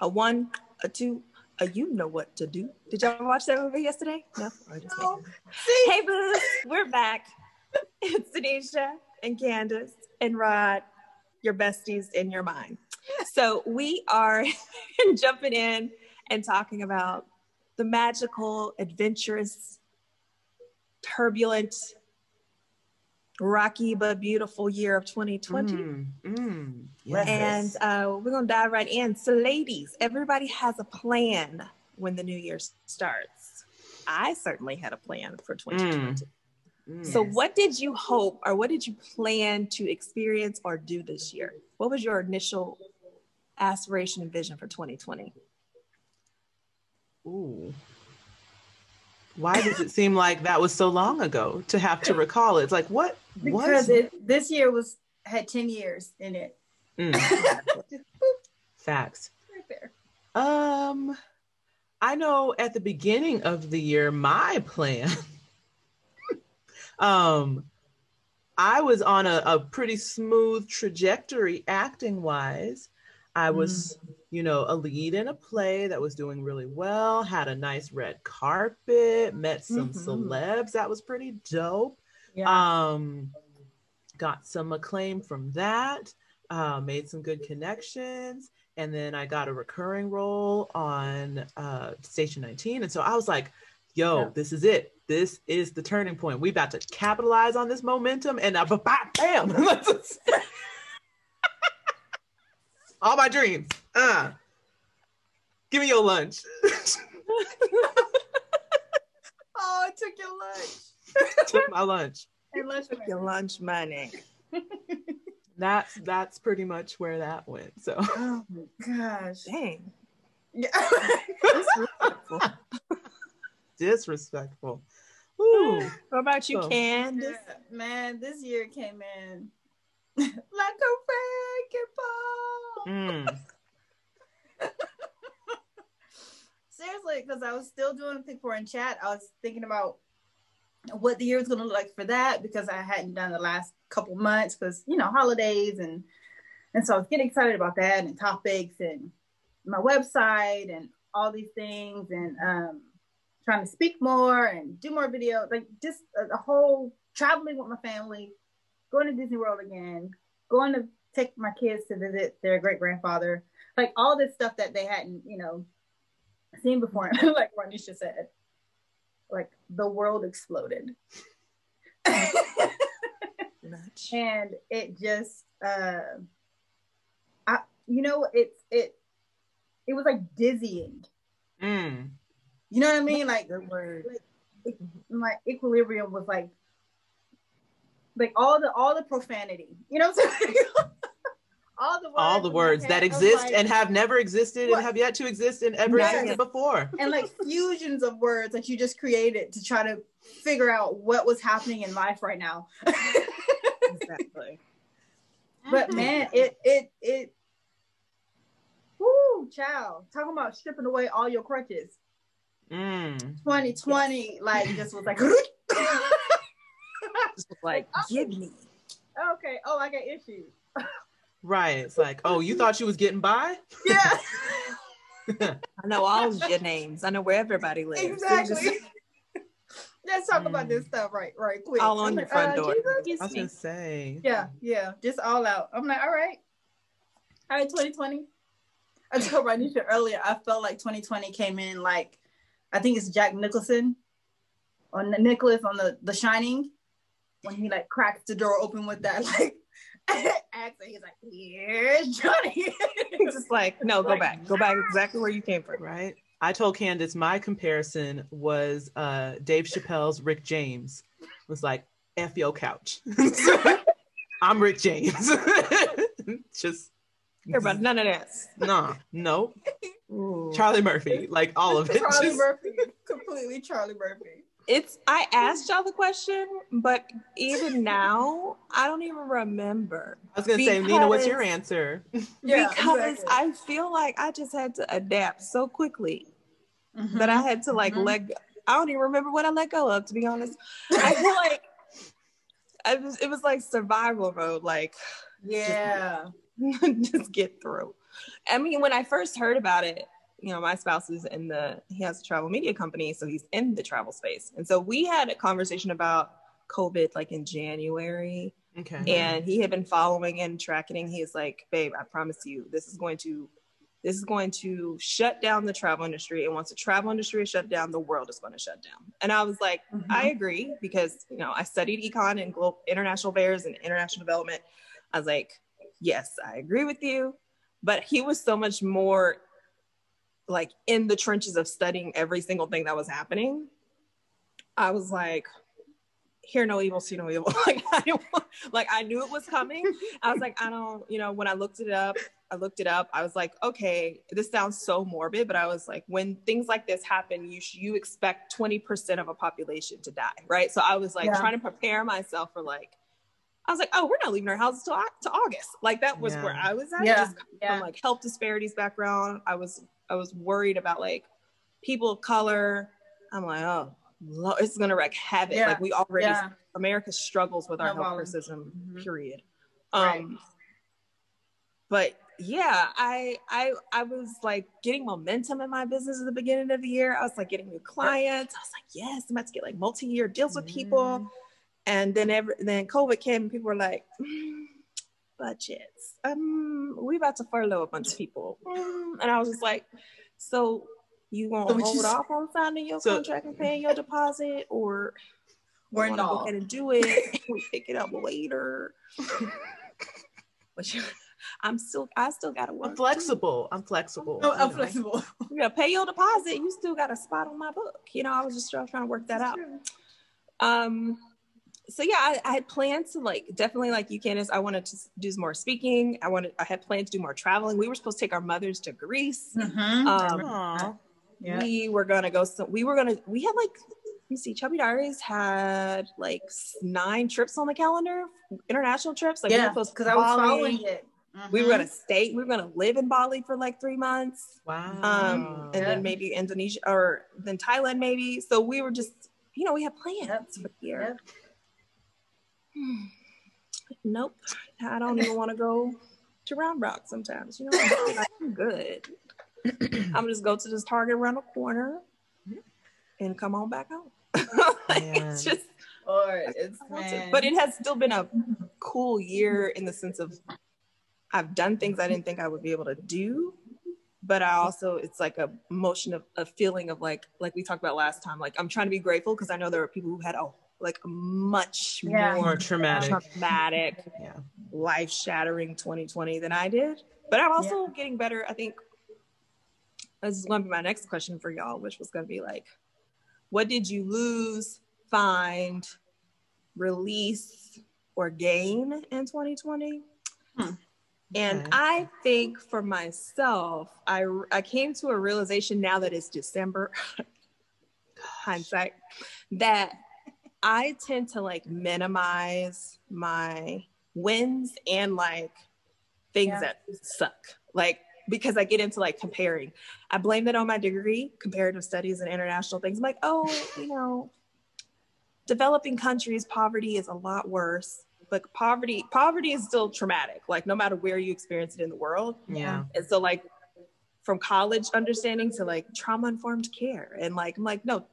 a one, a two, a you know what to do. Did y'all watch that movie yesterday? No. No. Hey, boo, we're back. It's Tanisha and Candace and Rod, your besties in your mind. So we are jumping in and talking about the magical, adventurous, turbulent, rocky but beautiful year of 2020. Mm, mm, Yes. And uh, we're gonna dive right in. So, ladies, everybody has a plan when the new year starts. I certainly had a plan for 2020. Mm. So, Yes. what did you hope or what did you plan to experience or do this year? What was your initial aspiration and vision for 2020? Ooh. Why does it seem like that was so long ago to have to recall it? It's like what Because was it, this year was had 10 years in it. Mm, facts. right there. Um, I know at the beginning of the year, my plan. um, I was on a, a pretty smooth trajectory acting wise. I was, you know, a lead in a play that was doing really well, had a nice red carpet, met some Mhm. celebs that was pretty dope. Yeah. Um, got some acclaim from that. Uh, made some good connections, and then I got a recurring role on uh, Station 19. And so I was like, "Yo, Yeah. this is it. This is the turning point. We about to capitalize on this momentum." And uh, ba- ba- bam, all my dreams. Uh, give me your lunch. oh, I took your lunch. Took my lunch. And lunch money. Your lunch money. That's that's pretty much where that went. So Oh my gosh. Dang. Yeah. Disrespectful. disrespectful. Ooh. what about you, So- Candace? Yeah, Man, this year came in like a wrecking ball. Mm. Seriously, because I was still doing Pick Four in chat. I was thinking about what the year was going to look like for that because I hadn't done the last couple months because you know holidays and and so I was getting excited about that and topics and my website and all these things and um trying to speak more and do more videos like just a, a whole traveling with my family going to disney world again going to take my kids to visit their great grandfather like all this stuff that they hadn't you know seen before like Ranisha said like the world exploded. And it just uh i you know it's it it was like dizzying. Mm. you know what i mean? Like Good word. my equilibrium was like like all the all the profanity. You know what i'm saying all the words All the words head that exist like- and have never existed What? and have yet to exist and ever Yes. existed before. and like fusions of words that you just created to try to figure out what was happening in life right now Exactly. but man it it it Woo, child. Talking about stripping away all your crutches. Mm. 2020, like, just was like, Just was like, give me. okay, oh, I got issues. Right. It's like, oh, you thought you was getting by? Yeah, I know all your names. I know where everybody lives. It just- exactly. Let's talk about Mm. this stuff right, right quick. All on I'm your like, front uh, door. Jesus? I was gonna say. Yeah, yeah, just all out. I'm like, all right, all right, 2020. I told Ranisha earlier, I felt like 2020 came in like, I think it's Jack Nicholson on the Nicholas on the The Shining when he like cracks the door open with that like accent. He's like, here's Johnny. He's just like, no, go Like, back. Go back exactly where you came from. Right. I told Candace my comparison was uh, Dave Chappelle's Rick James. was like, F your couch. I'm Rick James. Just about none of this. nah, no. Ooh. Charlie Murphy, like all of it. Charlie Just- Murphy, completely Charlie Murphy. It's I asked y'all the question, but even now I don't even remember. I was gonna say, Nina, what's your answer? Yeah, because exactly. I feel like I just had to adapt so quickly Mhm. that I had to like Mhm. let go. I don't even remember what I let go of, to be honest. I feel like I was, it was like survival mode, like yeah. just get through. I mean, when I first heard about it, you know, my spouse is in the, he has a travel media company, so he's in the travel space. And so we had a conversation about COVID like in January. Okay. And he had been following and tracking. He's like, babe, I promise you, this is going to this is going to shut down the travel industry. And once the travel industry is shut down, the world is going to shut down. And I was like, Mhm. I agree because you know I studied econ and global international affairs and international development. I was like, yes, I agree with you. But he was so much more like in the trenches of studying every single thing that was happening. I was like, hear no evil, see no evil. like I like I knew it was coming. I was like, I don't, you know, when I looked it up, I looked it up. I was like, okay, this sounds so morbid, but I was like, when things like this happen, you sh- you expect 20% of a population to die, right? So I was like Yeah. trying to prepare myself for like, I was like, oh, we're not leaving our houses till to August. Like that was Yeah. where I was at. Yeah. Just Yeah. from like health disparities background. I was I was worried about like people of color. I'm like, oh, it's gonna wreak havoc. Yeah. Like we already Yeah. America struggles with our No healthcare problem. system. Mhm. Period. Right. Um, but yeah, I I I was like getting momentum in my business at the beginning of the year. I was like getting new clients. I was like, yes, I'm about to get like multi-year deals with people. Mm. And then every then COVID came and people were like, "Mm, budgets. Um, we about to furlough a bunch of people. Mm. And I was just like, so you gonna So hold off on signing your So- contract and paying your deposit or we're not go no. ahead and do it. we pick it up later. but you, I'm still I still gotta work. I'm flexible. I'm flexible. You I'm know. flexible. You gotta pay your deposit. You still got a spot on my book. You know, I was just trying to work that out. Um, so yeah, I, I had plans to like definitely like you, Candace. I wanted to do some more speaking. I wanted I had planned to do more traveling. We were supposed to take our mothers to Greece. Mhm. Um, Aw. yeah. We were gonna go. So we were gonna. We had like. Let me see. Chubby Diaries had like nine trips on the calendar, international trips. Like yeah, supposed to because I was following it. We were gonna stay. We were gonna live in Bali for like three months Wow. um, and Yeah. then maybe Indonesia or then Thailand, maybe. So we were just, you know, we had plans Yep. for the year. Yep. Nope, I don't even want to go to Round Rock sometimes. You know, I'm like, I'm good. I'm gonna just go to this Target around the corner and come on back home. Like, it's just, Or it's to. but it has still been a cool year in the sense of I've done things I didn't think I would be able to do, but I also it's like a motion of a feeling of like like we talked about last time. Like I'm trying to be grateful because I know there are people who had a like a much Yeah. more More traumatic. traumatic, Yeah. life shattering 2020 than I did. But I'm also getting better. I think this is going to be my next question for y'all, which was going to be like, what did you lose, find, release, or gain in 2020? Hmm. And Okay. I think for myself, I I came to a realization now that it's December, hindsight, that I tend to like minimize my wins and like things Yeah. that suck. Like because I get into like comparing. I blame that on my degree, comparative studies and international things. I'm like, oh, you know, developing countries, poverty is a lot worse. But poverty, poverty is still traumatic, like no matter where you experience it in the world. Yeah. And so like from college understanding to like trauma informed care. And like I'm like, no,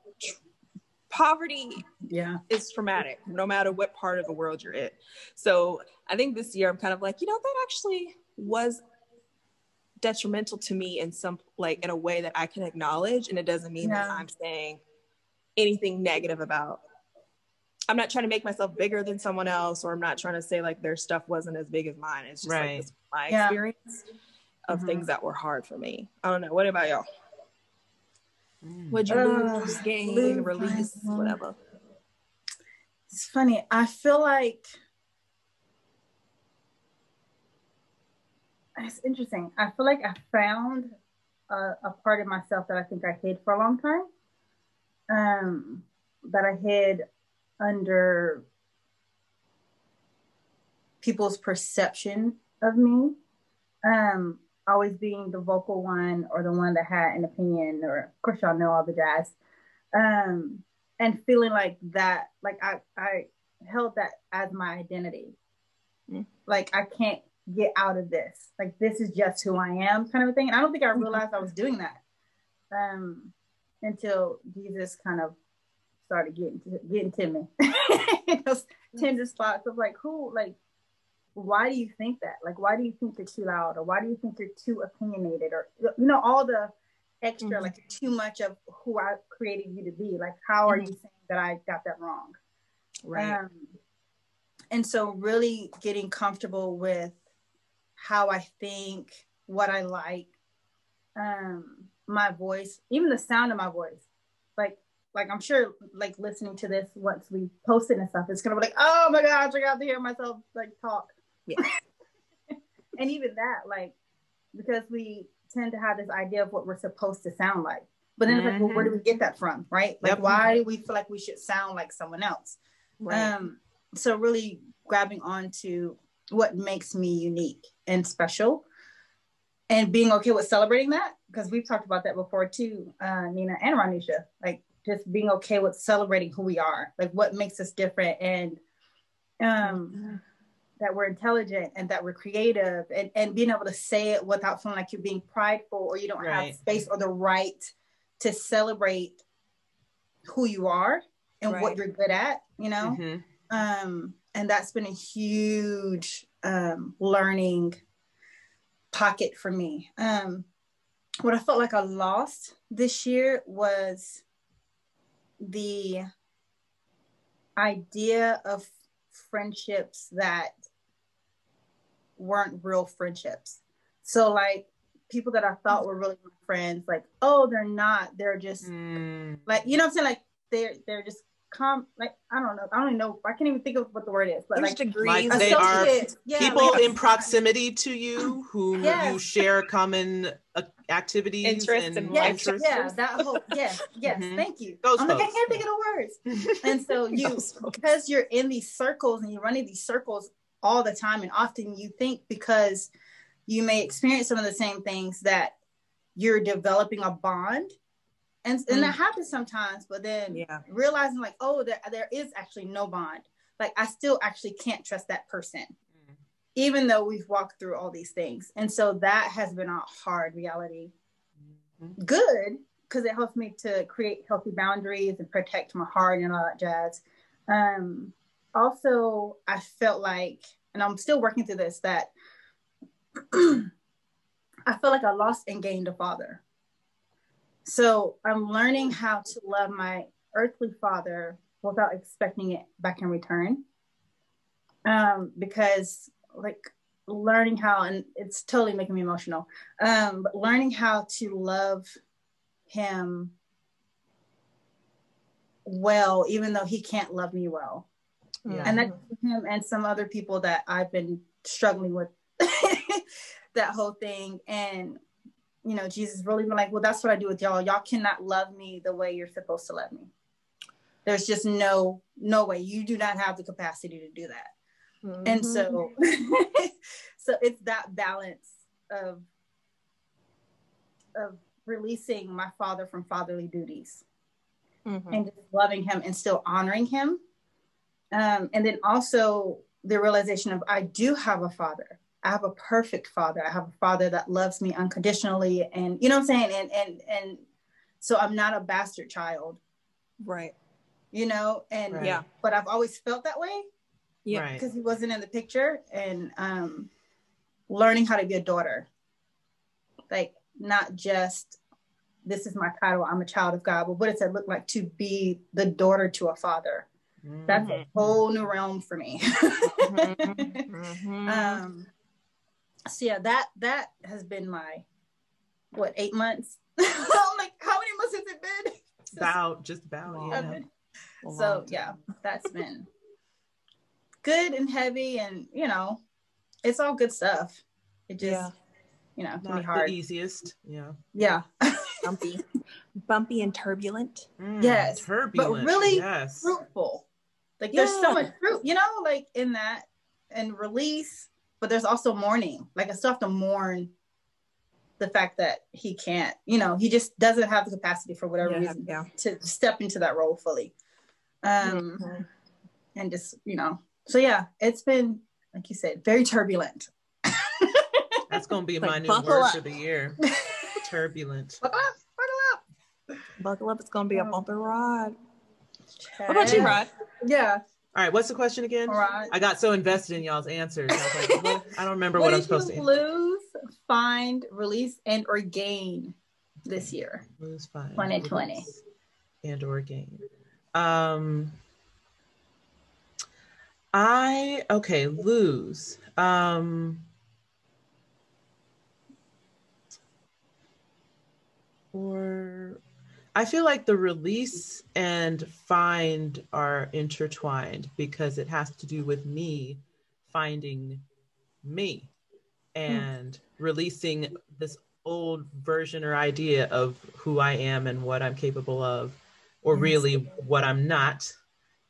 poverty yeah. is traumatic no matter what part of the world you're in. So I think this year I'm kind of like, you know, that actually was detrimental to me in some like in a way that I can acknowledge. And it doesn't mean that I'm saying anything negative about I'm not trying to make myself bigger than someone else, or I'm not trying to say like their stuff wasn't as big as mine. It's just like Right. this my Yeah. experience of Mhm. things that were hard for me. I don't know. What about y'all? Would you Uh, lose, gain, release, whatever? It's funny. I feel like it's interesting. I feel like I found a, a part of myself that I think I hid for a long time. Um, that I hid under people's perception of me. Um, always being the vocal one or the one that had an opinion, or of course y'all know all the jazz. Um, and feeling like that like i i held that as my identity Mm. like i can't get out of this. Like this is just who I am, kind of a thing. And I don't think I Mm-hmm. realized I was doing that um, until Jesus kind of started getting to, getting to me. Those tender spots of like, who, like, why do you think that? Like, why do you think you're too loud, or why do you think you're too opinionated, or you know, all the extra, Mhm. like, too much of who I created you to be. Like, how are Mhm. you saying that I got that wrong? Right. Um, and so, really getting comfortable with how I think, what I like, um, my voice, even the sound of my voice. Like, like I'm sure, like listening to this once we post it and stuff, it's gonna be like, oh my gosh, I got to hear myself like talk. Yeah. and even that, like, because we tend to have this idea of what we're supposed to sound like. But then it's like, well, where do we get that from, right? Like, Yep. why do we feel like we should sound like someone else? right. Um, so really grabbing on to what makes me unique and special and being okay with celebrating that because we've talked about that before too, uh, Nina and Ronisha, like just being okay with celebrating who we are, like what makes us different and um, that we're intelligent and that we're creative and, and being able to say it without feeling like you're being prideful or you don't Right. have space or the right to celebrate who you are and what you're good at, you know? Mhm. um and that's been a huge um learning pocket for me um what i felt like i lost this year was the idea of friendships that weren't real friendships so like people that i thought were really my friends like oh they're not they're just Mm. like you know what i'm saying like they're they're just com like i don't know i don't even know i can't even think of what the word is but There's like degrees. Like they are yeah, People like- in proximity to you who Yes. you share common uh, activities Interests and and yes, interests. yeah that whole yes yes Mhm. thank you Those i'm like i can't think of the words and so you because you're in these circles and you're running these circles all the time. And often you think because you may experience some of the same things that you're developing a bond. And, and that happens sometimes but then Yeah. realizing like oh there, there is actually no bond. Like i still actually can't trust that person even though we've walked through all these things. And so that has been a hard reality. Mhm. good because it helps me to create healthy boundaries and protect my heart and all that jazz. Um also i felt like and i'm still working through this that i felt like i lost and gained a father. So i'm learning how to love my earthly father without expecting it back in return. Um because like learning how and it's totally making me emotional um but learning how to love him well even though he can't love me well Yeah. and that's him and some other people that i've been struggling with that whole thing and you know jesus really been like well that's what i do with y'all y'all cannot love me the way you're supposed to love me there's just no no way you do not have the capacity to do that and Mhm. so so it's that balance of of releasing my father from fatherly duties Mhm. and just loving him and still honoring him um, and then also the realization of i do have a father i have a perfect father i have a father that loves me unconditionally and you know what i'm saying and and and so i'm not a bastard child right. you know and Right. Yeah. but i've always felt that way Yeah. Right. because he wasn't in the picture and um learning how to be a daughter like not just this is my title i'm a child of god but what does it look like to be the daughter to a father that's a Mhm. whole new realm for me Mhm. Mhm. um so yeah that that has been my what eight months i'm like how many months has it been About just about. Wow. Yeah. Seven. A long so time. yeah that's been good and heavy and you know it's all good stuff it just Yeah. you know can Not be hard the easiest. Yeah. yeah bumpy, bumpy and turbulent. Mm, Yes, turbulent, but really Yes. fruitful like there's so much fruit you know like in that and release but there's also mourning like i still have to mourn the fact that he can't you know he just doesn't have the capacity for whatever Yeah, reason yeah. to step into that role fully um Mhm. and just you know so yeah it's been like you said very turbulent That's gonna be Like, my new buckle word up. for the year. Turbulent. Buckle up, buckle up. Buckle up, it's gonna be a Oh. bumpy ride. What about you, Rod? Yeah. All right, what's the question again? All right. I got so invested in y'all's answers. I, was like, what? I don't remember What what, I'm supposed you to lose, find, release, and or gain this year? lose, find, 2020. release, and or gain. Um, I okay lose. Um, or I feel like the mm-hmm. release and find are intertwined because it has to do with me finding me hmm. and releasing this old version or idea of who I am and what I'm capable of, or mm-hmm. really what I'm not,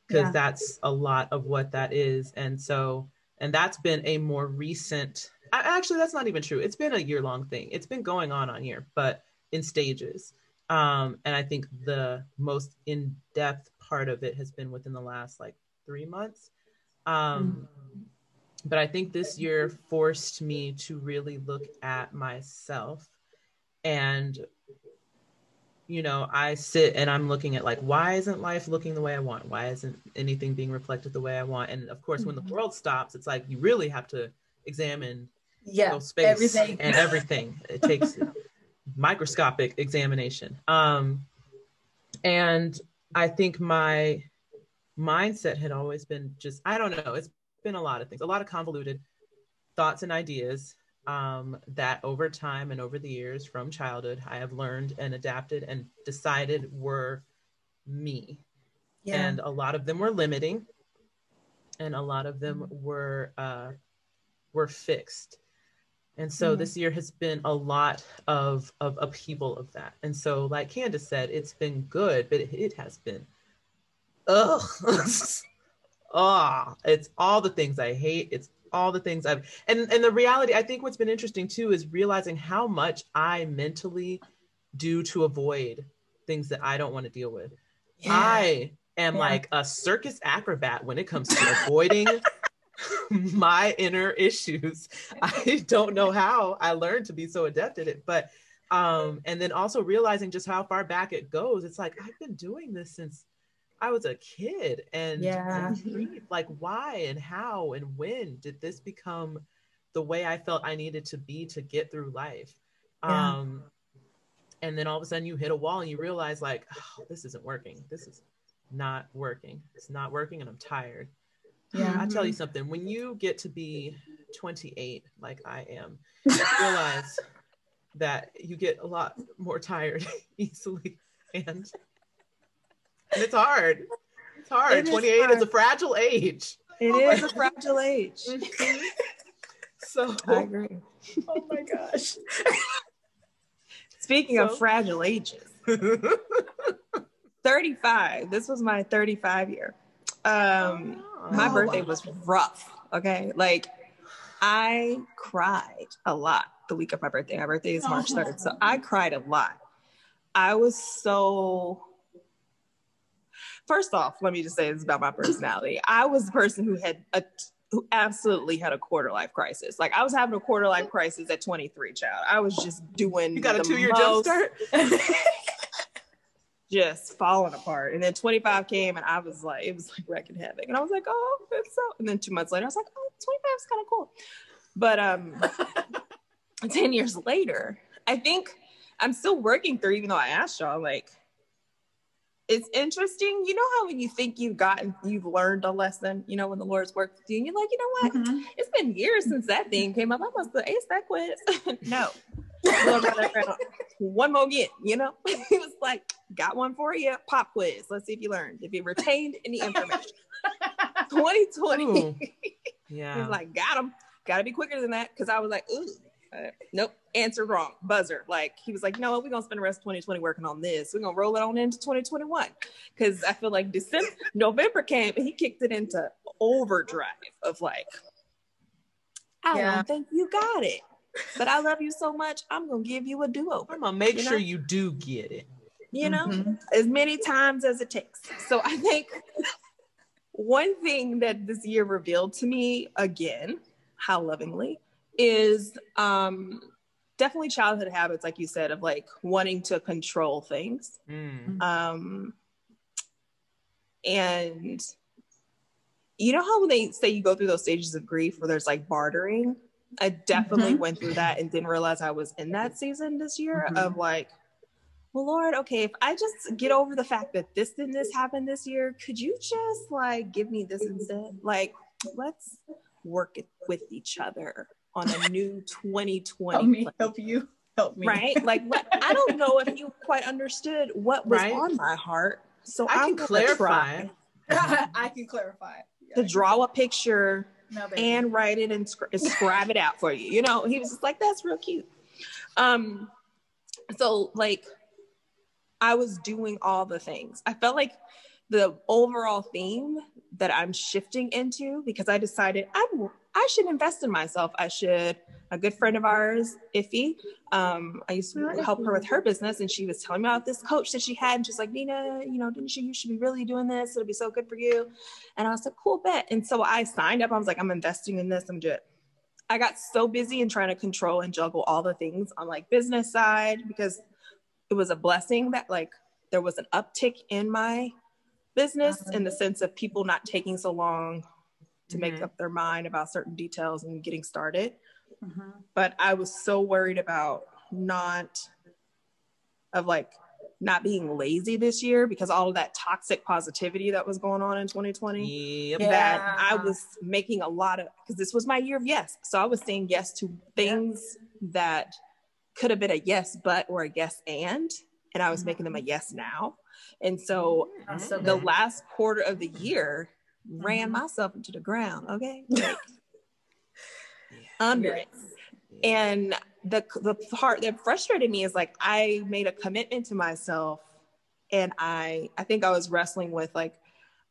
because Yeah. that's a lot of what that is. And so, and that's been a more recent, actually, that's not even true. It's been a year long thing. It's been going on on here, but in stages. Um, and I think the most in depth part of it has been within the last like three months. Um, but I think this year forced me to really look at myself and you know, I sit and I'm looking at like why isn't life looking the way I want? Why isn't anything being reflected the way I want? And of course when the Mhm. world stops, it's like you really have to examine Yeah. space everything. and everything. It takes microscopic examination. Um and I think my mindset had always been just I don't know, it's been a lot of things, a lot of convoluted thoughts and ideas um, that over time and over the years from childhood I have learned and adapted and decided were me. yeah. And a lot of them were limiting and a lot of them were uh, were fixed. And so Mhm. this year has been a lot of of upheaval of that. And so like Candace said, it's been good, but it, it has been ugh. Ah, it's all the things I hate. It's all the things I've and and the reality, I think what's been interesting too is realizing how much I mentally do to avoid things that I don't want to deal with. yeah. I am Yeah. like a circus acrobat when it comes to avoiding my inner issues. I don't know how I learned to be so adept at it, but um and then also realizing just how far back it goes. It's like I've been doing this since I was a kid and Yeah. like why and how and when did this become the way I felt I needed to be to get through life? Yeah. Um and then all of a sudden you hit a wall and you realize like oh, this isn't working this is not working it's not working and i'm tired Yeah. i tell you mm-hmm. something when you get to be 28 like i am you realize that you get a lot more tired easily and and it's hard it's hard It is 28 is a fragile age It Oh is a fragile age. Mm-hmm. so I agree. oh my gosh. Speaking So- of fragile ages, 35. This was my 35 year. Um, my Oh, birthday wow. was rough. Okay. Like I cried a lot the week of my birthday. My birthday is March 3rd. So I cried a lot. I was so first off, let me just say this about my personality. I was the person who had a who absolutely had a quarter life crisis. Like I was having a quarter life crisis at 23, child. I was just doing you got a two-year jump start just falling apart. And then 25 came and I was like, it was like wrecking havoc. And I was like, oh, it's so. And then two months later, I was like, oh, 25 is kind of cool. But um, 10 years later, I think I'm still working through, even though I asked y'all, like, it's interesting. You know how when you think you've gotten, you've learned a lesson, you know, when the Lord's worked with you, and you're like, you know what? Mhm. It's been years since that thing came up. I must have aced that quiz. no. Lord brought around. One more again, you know? he was like, got one for you, pop quiz. Let's see if you learned, if you retained any information. 2020. Ooh. Yeah He's like, got him. Got to be quicker than that. Cause I was like, ooh, uh, nope, answered wrong. Buzzer. Like, he was like, no, we're going to spend the rest of 2020 working on this. We're going to roll it on into 2021. Cause I feel like December, November came and he kicked it into overdrive of like, I Yeah. don't think you got it. But I love you so much. I'm going to give you a do over, i'm gonna make you sure know? you do get it you know? Mhm. as many times as it takes. So I think one thing that this year revealed to me again, how lovingly, is um definitely childhood habits, like you said, of like wanting to control things. Mm. Um and you know how when they say you go through those stages of grief where there's like bartering? I definitely Mhm. went through that and didn't realize I was in that season this year Mhm. of like, well, Lord, okay, if I just get over the fact that this and this happened this year, could you just like give me this instead? Like, let's work it with each other on a new 2020 Help me, plan, help you, help me. right? Like, what, I don't know if you quite understood what was Right. on my heart. So I I'm can clarify. I can clarify. Yeah. to draw a picture No, baby. and write it and scr- scribe it out for you. You know, he was just like, that's real cute. Um, so like I was doing all the things. I felt like the overall theme that I'm shifting into because I decided I I should invest in myself. I should. A good friend of ours, Iffy, um, I used to help her with her business, and she was telling me about this coach that she had, and she's like, Nina, you know, didn't you? You should be really doing this. It'll be so good for you. And I was like, cool bet. And so I signed up. I was like, I'm investing in this. I'm doing it. I got so busy in trying to control and juggle all the things on like business side because it was a blessing that like there was an uptick in my business in the sense of people not taking so long to make Mhm. up their mind about certain details and getting started. Mhm. But I was so worried about not of like not being lazy this year because all of that toxic positivity that was going on in 2020 Yep. Yeah. that I was making a lot of because this was my year of yes. So I was saying yes to things that could have been a yes but or a yes and and I was Mhm. making them a yes now. And so so the last quarter of the year ran Mhm. myself into the ground, okay? Like, under it. And the the part that frustrated me is like I made a commitment to myself and I I think I was wrestling with like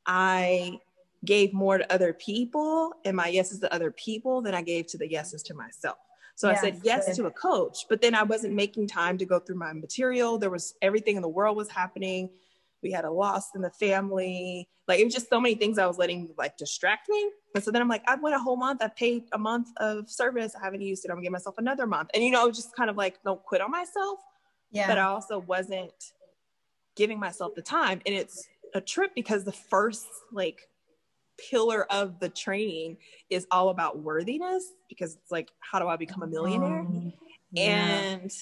I gave more to other people and my yeses to other people than I gave to the yeses to myself. So I said Yes, yes good. to a coach, but then I wasn't making time to go through my material. There was everything in the world was happening. We had a loss in the family. Like it was just so many things I was letting like distract me. And so then I'm like, I went a whole month. I paid a month of service. I haven't used it. I'm gonna give myself another month. And you know, just kind of like don't quit on myself. yeah. But I also wasn't giving myself the time. And it's a trip because the first like pillar of the training is all about worthiness because it's like, how do I become a millionaire? Um, yeah. And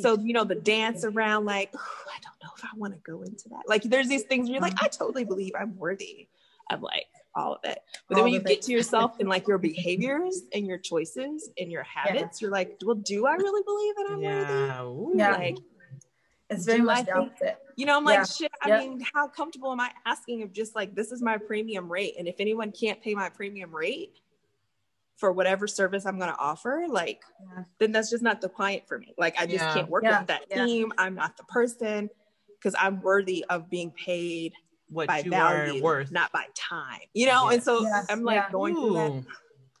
so, you know, the dance around, like, I don't know if I want to go into that. Like, there's these things where you're like, I totally believe I'm worthy of like all of it. But then when the you get to yourself and like your behaviors and your choices and your habits, you're like, well, do I really believe that I'm worthy? Yeah. Ooh. Yeah. Like, it's very much the think- opposite. you know, I'm like, Yeah. shit, I Yep. mean, how comfortable am I asking of just like, this is my premium rate? And if anyone can't pay my premium rate for whatever service I'm going to offer, like, Yeah. then that's just not the client for me. Like, I just Yeah. can't work Yeah. with that Yeah. team. I'm not the person because I'm worthy of being paid What by you value, are worth. not by time, you know? Yeah. And so Yes. I'm like Yeah. going through that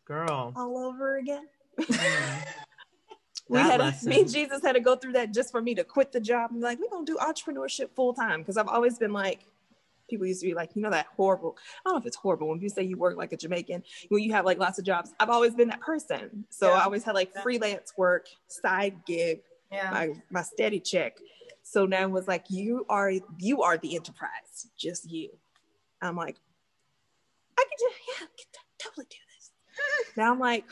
girl. all over again. Mm. we That had to, lesson. me and Jesus had to go through that just for me to quit the job and be like, we're gonna do entrepreneurship full time. Because I've always been like, people used to be like, you know, that horrible. I don't know if it's horrible when you say you work like a Jamaican, when you have like lots of jobs. I've always been that person. So Yeah. I always had like freelance work, side gig, Yeah. my my steady check. So now it was like, you are you are the enterprise, just you. I'm like, I can do yeah, I t- totally do this. now I'm like,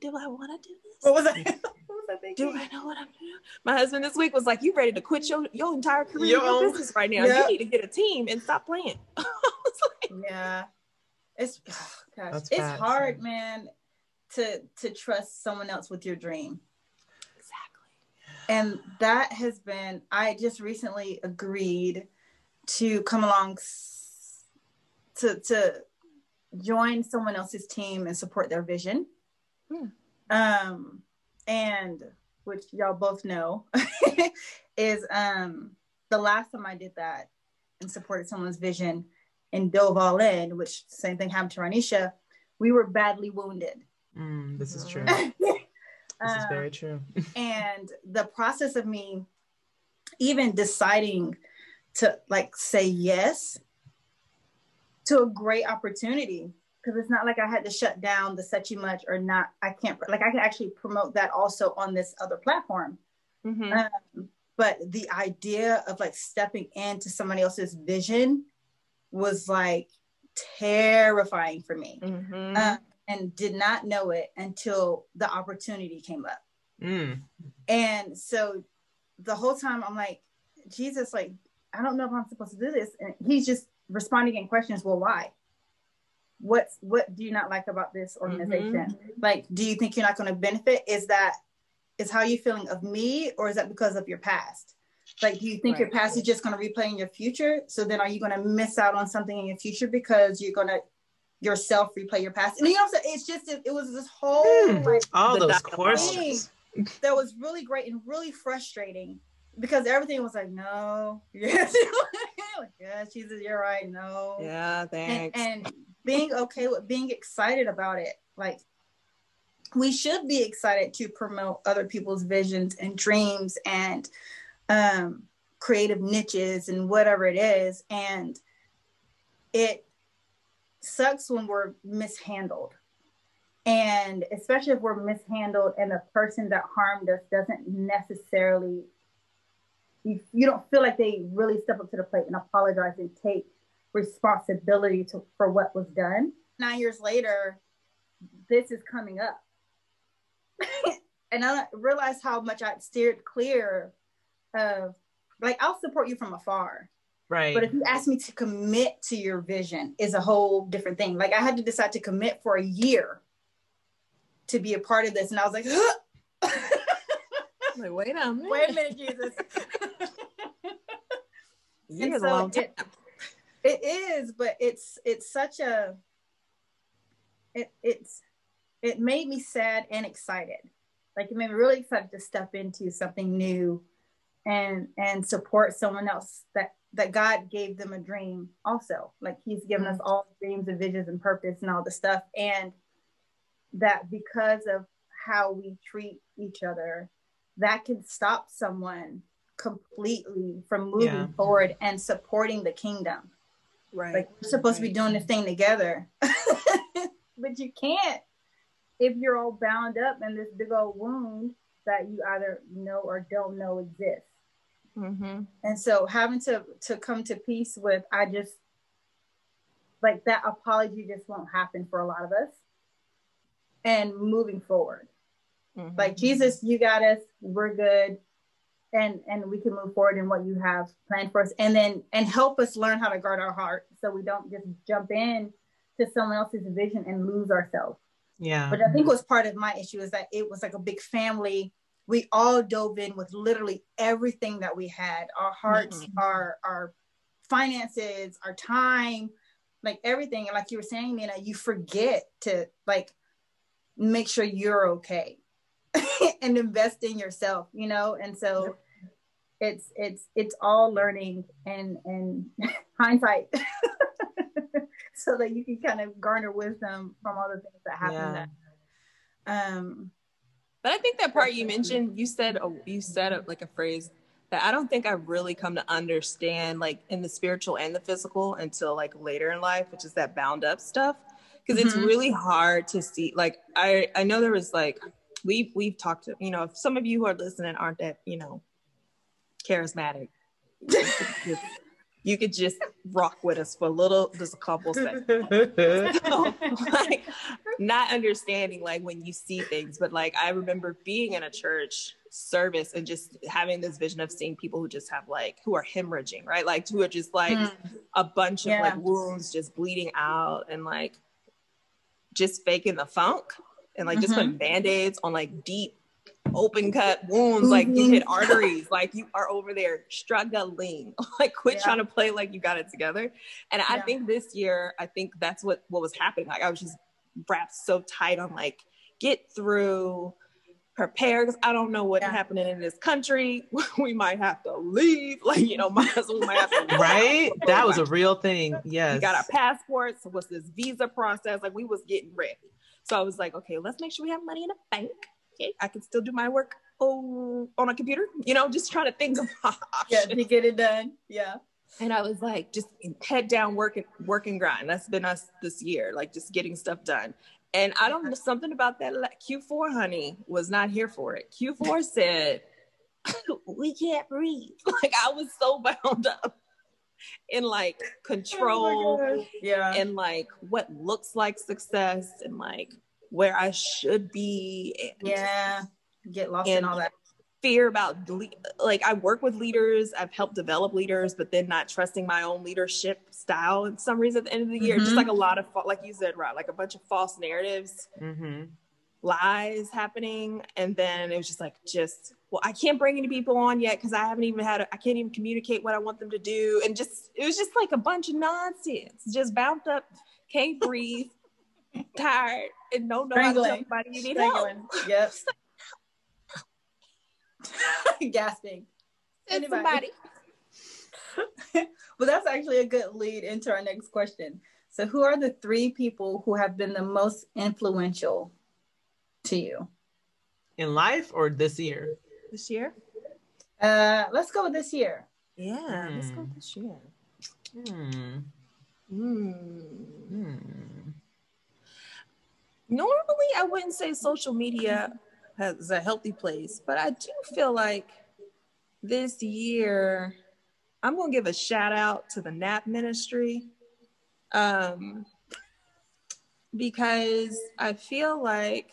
do I want to do this? What was that? what was that do I know what I'm doing? My husband this week was like, "You ready to quit your your entire career, Your your, own- business right now? Yeah. You need to get a team and stop playing." I was like, Yeah. It's gosh, That's it's facts. hard, man, to to trust someone else with your dream. exactly. And that has been I just recently agreed to come along to to join someone else's team and support their vision. Hmm. Um and which y'all both know is um the last time I did that and supported someone's vision and dove all in, which same thing happened to Ranisha, we were badly wounded. Mm, this is true. This Um, is very true. and the process of me even deciding to like say yes to a great opportunity because it's not like I had to shut down the Such You Much or not. I can't like I can actually promote that also on this other platform. Mm-hmm. Um, but the idea of like stepping into somebody else's vision was like terrifying for me, mm-hmm. uh, and did not know it until the opportunity came up. Mm. And so the whole time I'm like, Jesus, like I don't know if I'm supposed to do this, and he's just responding in questions. Well, why? What's what do you not like about this organization? Mm-hmm. like do you think you're not going to benefit? Is that is how you feeling of me or is that because of your past? Like do you think right. your past is just going to replay in your future? So then are you going to miss out on something in your future because you're going to yourself replay your past? And you know what I'm saying? it's just it, it was this whole mm, like all those questions. That was really great and really frustrating because everything was like no. Yes yeah jesus you're right. No. Yeah thanks. and, and being okay with being excited about it. Like we should be excited to promote other people's visions and dreams and um, creative niches and whatever it is. And it sucks when we're mishandled. And especially if we're mishandled and the person that harmed us doesn't necessarily, you, you don't feel like they really step up to the plate and apologize and take responsibility to, for what was done. Nine years later, this is coming up. and I realized how much I steered clear of, like, I'll support you from afar. Right. But if you ask me to commit to your vision, is a whole different thing. Like, I had to decide to commit for a year to be a part of this. And I was like, like wait a minute. Wait a minute, Jesus. Years so a long time. It, it is, but it's it's such a it it's it made me sad and excited. Like it made me really excited to step into something new and and support someone else that that God gave them a dream also. Like he's given mm-hmm. us all dreams and visions and purpose and all the stuff. And that because of how we treat each other, that can stop someone completely from moving yeah. forward and supporting the kingdom. Right. Like we're supposed right. to be doing this thing together. but you can't if you're all bound up in this big old wound that you either know or don't know exists. Mm-hmm. And so having to to come to peace with I just like that apology just won't happen for a lot of us. And moving forward. Mm-hmm. Like Jesus, you got us, we're good and and we can move forward in what you have planned for us. And then and help us learn how to guard our heart so we don't just jump in to someone else's vision and lose ourselves. Yeah. But i think was part of my issue is that it was like a big family. We all dove in with literally everything that we had. Our hearts mm-hmm. our our finances our time like everything. And like you were saying nina you forget to like make sure you're okay and invest in yourself you know? And so it's it's it's all learning and and hindsight. So that you can kind of garner wisdom from all the things that happen yeah. um but i think that part you mentioned you said you said like a phrase that i don't think i've really come to understand like in the spiritual and the physical until like later in life which is that bound up stuff. Because mm-hmm. it's really hard to see like i i know there was like we've we've talked to you know if some of you who are listening aren't that you know charismatic you could just rock with us for a little just a couple seconds so, like not understanding like when you see things but like i remember being in a church service and just having this vision of seeing people who just have like who are hemorrhaging right like who are just like mm. a bunch of yeah. like wounds just bleeding out and like just faking the funk and like just mm-hmm. putting band-aids on like deep open cut wounds mm-hmm. like you hit arteries like you are over there struggling like quit yeah. trying to play like you got it together and yeah. i think this year i think that's what what was happening like i was just wrapped so tight on like get through prepare because I don't know what's yeah. happening in this country. we might have to leave. Like, you know, might, we might have to Right? That was a real thing. Yes. We got our passports. What's this visa process? Like we was getting ready. So I was like, okay, let's make sure we have money in the bank. Okay, I can still do my work oh, on a computer, you know, just trying to think of Yeah, to get it done. Yeah. and I was like, just head down, work and work and grind. That's been us this year, like just getting stuff done. And I don't know something about that. Q4, honey, was not here for it. Q4 said, "We can't breathe." Like I was so bound up in like control, Oh yeah. and like what looks like success, and like where I should be. And yeah. Get lost in all that. fear about le- like I work with leaders, I've helped develop leaders, but then not trusting my own leadership style in some reason at the end of the year. Just Mhm. like a lot of like you said, right, like a bunch of false narratives, Mm-hmm. lies happening, and then it was just like just well, I can't bring any people on yet because I haven't even had a, I can't even communicate what I want them to do, and just it was just like a bunch of nonsense, just bound up, can't breathe, tired, and no, no, know how to tell somebody you need help. Strangling. Yep. Gasping. Send Anybody. somebody. well, that's actually a good lead into our next question. So, who are the three people who have been the most influential to you? In life or this year? This year? Uh, let's go with this year. Yeah, let's go Hmm. this year. Hmm. Hmm. Hmm. Normally, I wouldn't say social media has a healthy place, but I do feel like this year, I'm going to give a shout out to the NAP ministry. Um, because I feel like,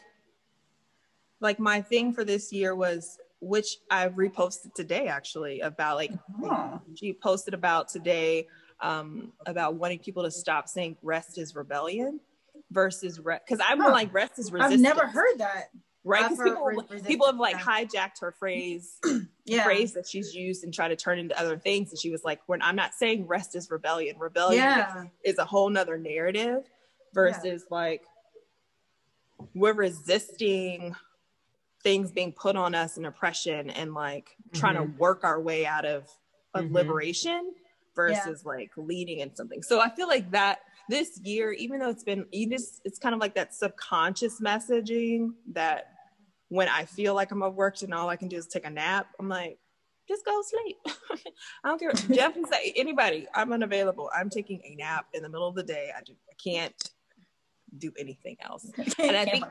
like my thing for this year was, which I've reposted today actually about like Oh, she posted about today um, about wanting people to stop saying rest is rebellion versus rest because I'm Huh. like rest is resistance. I've never heard that. right because people, re- people have like hijacked her phrase Yeah. phrase that she's used and try to turn into other things and she was like when I'm not saying rest is rebellion rebellion Yeah. is a whole nother narrative versus like we're resisting things being put on us and oppression and like trying to work our way out of, of Mhm. liberation versus like leading in something. So I feel like that this year, even though it's been you just it's kind of like that subconscious messaging that when I feel like I'm overworked and all I can do is take a nap, I'm like, just go sleep. I don't care. Jeff can say anybody, I'm unavailable. I'm taking a nap in the middle of the day. I, just, I can't do anything else. And I think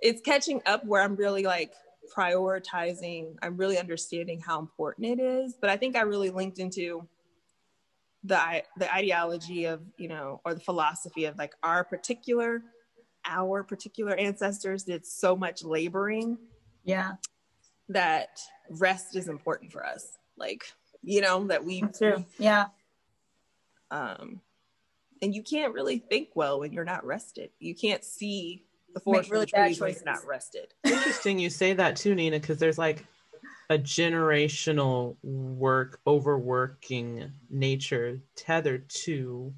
it's catching up where I'm really like prioritizing, I'm really understanding how important it is. But I think I really linked into the the ideology of, you know, or the philosophy of like our particular our particular ancestors did so much laboring yeah, that rest is important for us. Like, you know, that we that's true. Yeah. um and you can't really think well when you're not rested. You can't see the forest really really bad trees choices. not rested. Interesting you say that too, Nina, because there's like a generational work overworking nature tethered to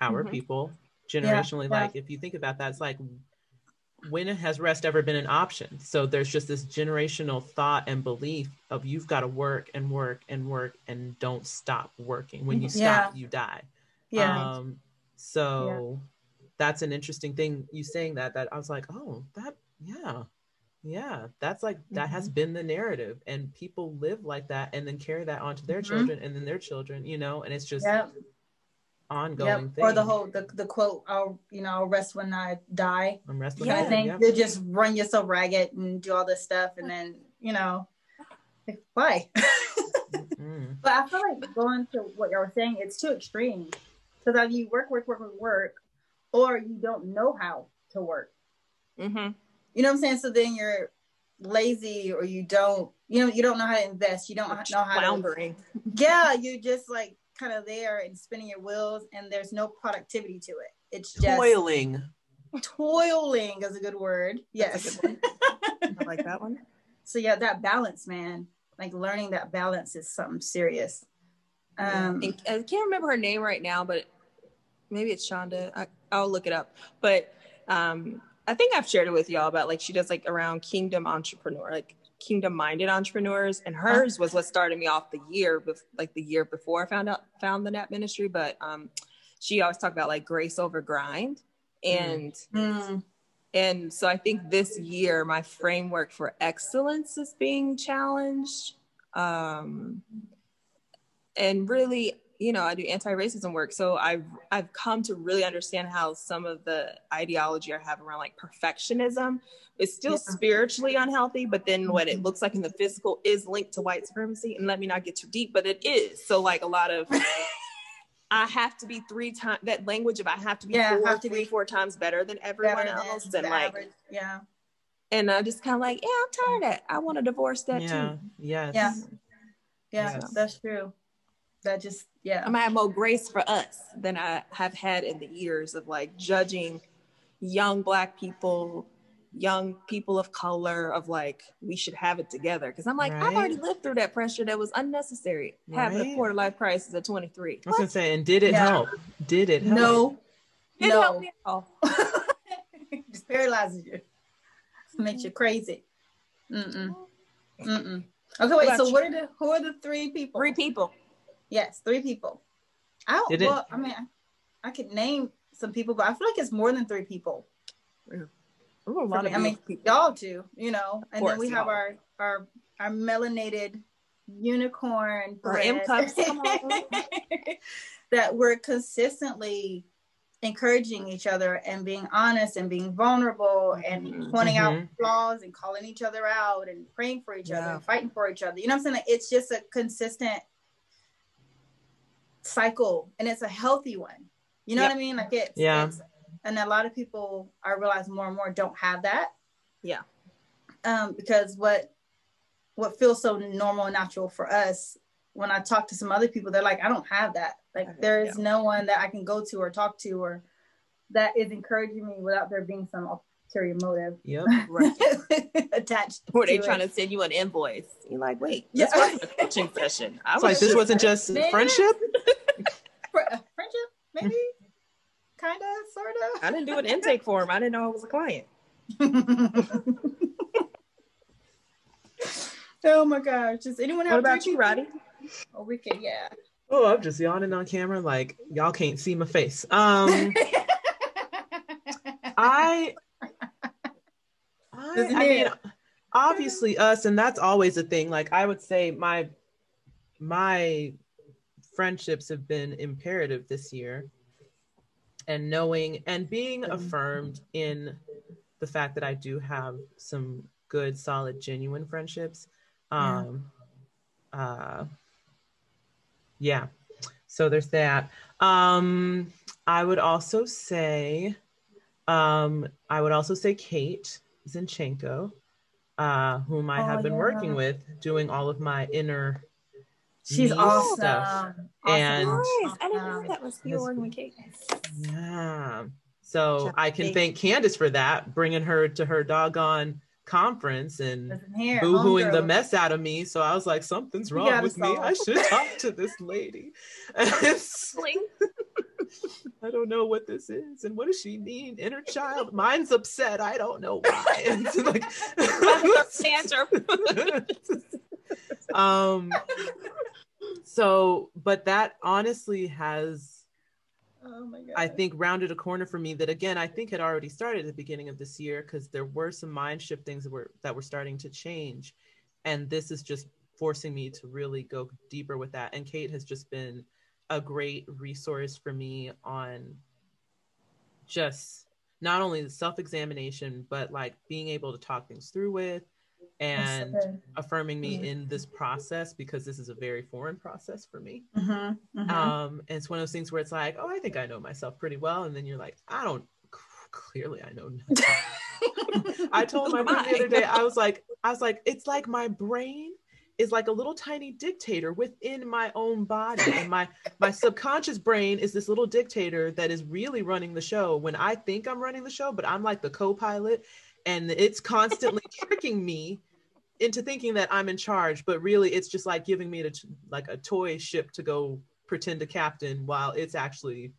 our Mhm. people generationally. yeah. Like if you think about that, it's like when has rest ever been an option? So there's just this generational thought and belief of you've got to work and work and work and don't stop working. When you Mhm. Yeah. stop, you die. Yeah. Um, so that's an interesting thing. You saying that, that I was like, oh, that, yeah, yeah, that's like, that has been the narrative. And people live like that and then carry that on to their Mhm. children and then their children, you know, and it's just Yep. ongoing Yep. thing. Or the whole the, the quote, I'll you know, I'll rest when I die. I'm wrestling. kind Yeah. of thing. Yep. You just run yourself ragged and do all this stuff and then, you know, why? Mm. But I feel like going to what y'all were saying, it's too extreme. Because either you work, work, work, work, work, or you don't know how to work. Mm-hmm. You know what I'm saying? So then you're lazy or you don't, you know, you don't know how to invest. You don't know how to. Floundering. Yeah, you're just like kind of there and spinning your wheels and there's no productivity to it. It's just Toiling. toiling is a good word. Yes. good I like that one. so yeah, that balance, man. Like learning that balance is something serious. Um, I can't remember her name right now, but maybe it's Shonda. I, I'll look it up. But um, I think I've shared it with y'all about like she does like around kingdom entrepreneur, like kingdom minded entrepreneurs, and hers was what started me off the year, bef- like the year before I found out found the Nap Ministry. But um, she always talked about like grace over grind, and mm, and so I think this year my framework for excellence is being challenged. Um, and really, you know, I do anti-racism work. So I've I've come to really understand how some of the ideology I have around like perfectionism is still yeah. spiritually unhealthy, but then what it mm-hmm. looks like in the physical is linked to white supremacy. And let me not get too deep, but it is. So like a lot of I have to be three times that language of I have to be yeah, four, three, be four times better than everyone better else. Than and like average. yeah. And I'm just kind of like, yeah, I'm tired of it. I want to divorce that yeah. too. Yes. Yeah. Yeah, yes. that's true. That just yeah. I might have more grace for us than I have had in the years of like judging young black people young people of color of like we should have it together because i'm like right. i've already lived through that pressure that was unnecessary right. having a quarter life crisis at 23 i was gonna say and did it yeah. help did it help? no it no. helped me at all just paralyzes you makes you crazy Mm-mm. Mm-mm. okay wait what so you? what are the who are the three people three people yes three people i don't well i mean I, I could name some people but i feel like it's more than three people Ooh, a lot of I mean, people. y'all do, you know. And course, then we y'all. have our our our melanated unicorn or cups that we're consistently encouraging each other and being honest and being vulnerable and mm-hmm. pointing mm-hmm. out flaws and calling each other out and praying for each yeah. other and fighting for each other. You know what I'm saying? Like, it's just a consistent cycle and it's a healthy one. You know yep. what I mean? Like it's yeah. It's, and a lot of people I realize more and more don't have that. Yeah. Um, because what what feels so normal and natural for us, when I talk to some other people, they're like, I don't have that. Like okay, there is yeah. no one that I can go to or talk to or that is encouraging me without there being some ulterior motive. Yep. Right. attached. Or they trying to send you an invoice. You're like, wait, yeah. this wasn't a coaching session. I was like, this wasn't just friendship. friendship, maybe kind of, sort of. I didn't do an intake form. I didn't know I was a client. oh my gosh! Does anyone have? What about you, Roddy? Oh, we can, yeah. Oh, I'm just yawning on camera, like y'all can't see my face. Um, I, I, I mean, obviously us, and that's always a thing. Like I would say, my, my friendships have been imperative this year and knowing and being mm-hmm. affirmed in the fact that I do have some good, solid, genuine friendships. Um, yeah. Uh, yeah. So there's that. Um, I would also say, um, I would also say Kate Zinchenko, uh, whom I oh, have been yeah. working with, doing all of my inner She's awesome. Stuff. And nice. I didn't know that was you working with Kate. Yeah. So I can thank Candace for that, bringing her to her doggone conference and boo-hooing the mess out of me. So I was like, something's wrong with me. I should talk to this lady. I don't know what this is. And what does she mean? Inner child. Mine's upset. I don't know why. And like, um so but that honestly has oh my God. I think rounded a corner for me that again I think had already started at the beginning of this year because there were some mind shift things that were that were starting to change. And this is just forcing me to really go deeper with that. And Kate has just been a great resource for me on just not only the self-examination, but like being able to talk things through with and affirming me mm-hmm. in this process because this is a very foreign process for me. Mm-hmm. Mm-hmm. Um, and it's one of those things where it's like, oh, I think I know myself pretty well, and then you're like, I don't. Clearly, I know. Nothing. I told my friend the other day, I was like, I was like, it's like my brain is like a little tiny dictator within my own body and my my subconscious brain is this little dictator that is really running the show when i think i'm running the show but i'm like the co-pilot and it's constantly tricking me into thinking that I'm in charge, but really it's just like giving me the, like a toy ship to go pretend to captain while it's actually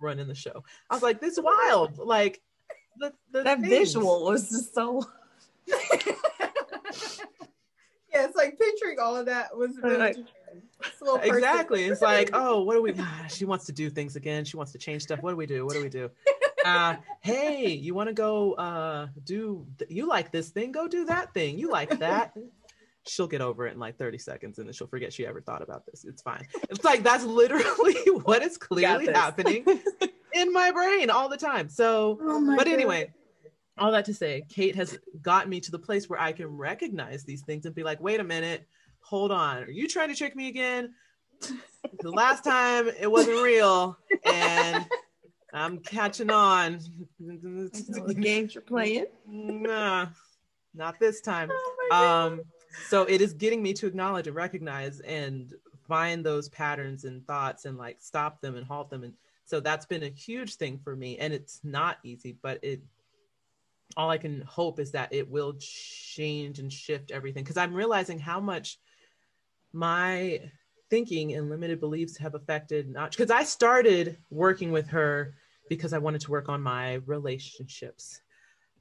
running the show. I was like, this is wild. Like the, the that things. visual was just so. yeah, it's like picturing all of that was really exactly. It's like, oh, what do we? Ah, she wants to do things again. She wants to change stuff. What do we do? What do we do? Uh, hey, you want to go uh, do, th- you like this thing, go do that thing. You like that. she'll get over it in like 30 seconds and then she'll forget she ever thought about this. It's fine. It's like that's literally what is clearly happening in my brain all the time. So, Oh but anyway, all that to say, Kate has gotten me to the place where I can recognize these things and be like, wait a minute, hold on. Are you trying to trick me again? The last time it wasn't real and I'm catching on. the games you're playing. nah, not this time. Oh. Um, so it is getting me to acknowledge and recognize and find those patterns and thoughts and like stop them and halt them. And so that's been a huge thing for me. And it's not easy, but it all I can hope is that it will change and shift everything because I'm realizing how much my thinking and limited beliefs have affected not because I started working with her because I wanted to work on my relationships.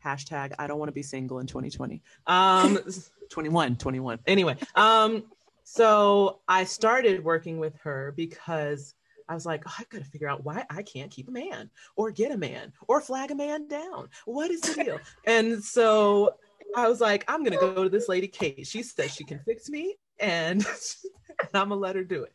Hashtag I don't want to be single in 2020. Um 21, 21. Anyway, um, so I started working with her because I was like, oh, I've got to figure out why I can't keep a man or get a man or flag a man down. What is the deal? and so I was like, I'm gonna go to this lady Kate. She says she can fix me, and, and I'm gonna let her do it.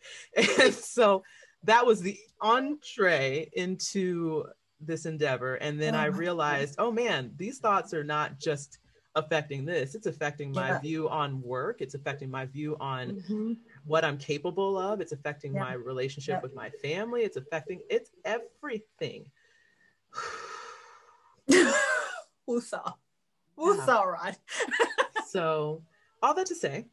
And so that was the entree into this endeavor. And then Oh I realized, oh man, these thoughts are not just affecting this, it's affecting my Yeah. view on work, it's affecting my view on Mm-hmm. what I'm capable of, it's affecting Yeah. my relationship Yeah. with my family, it's affecting it's everything. Woosah. Woosah, Rod. so all that to say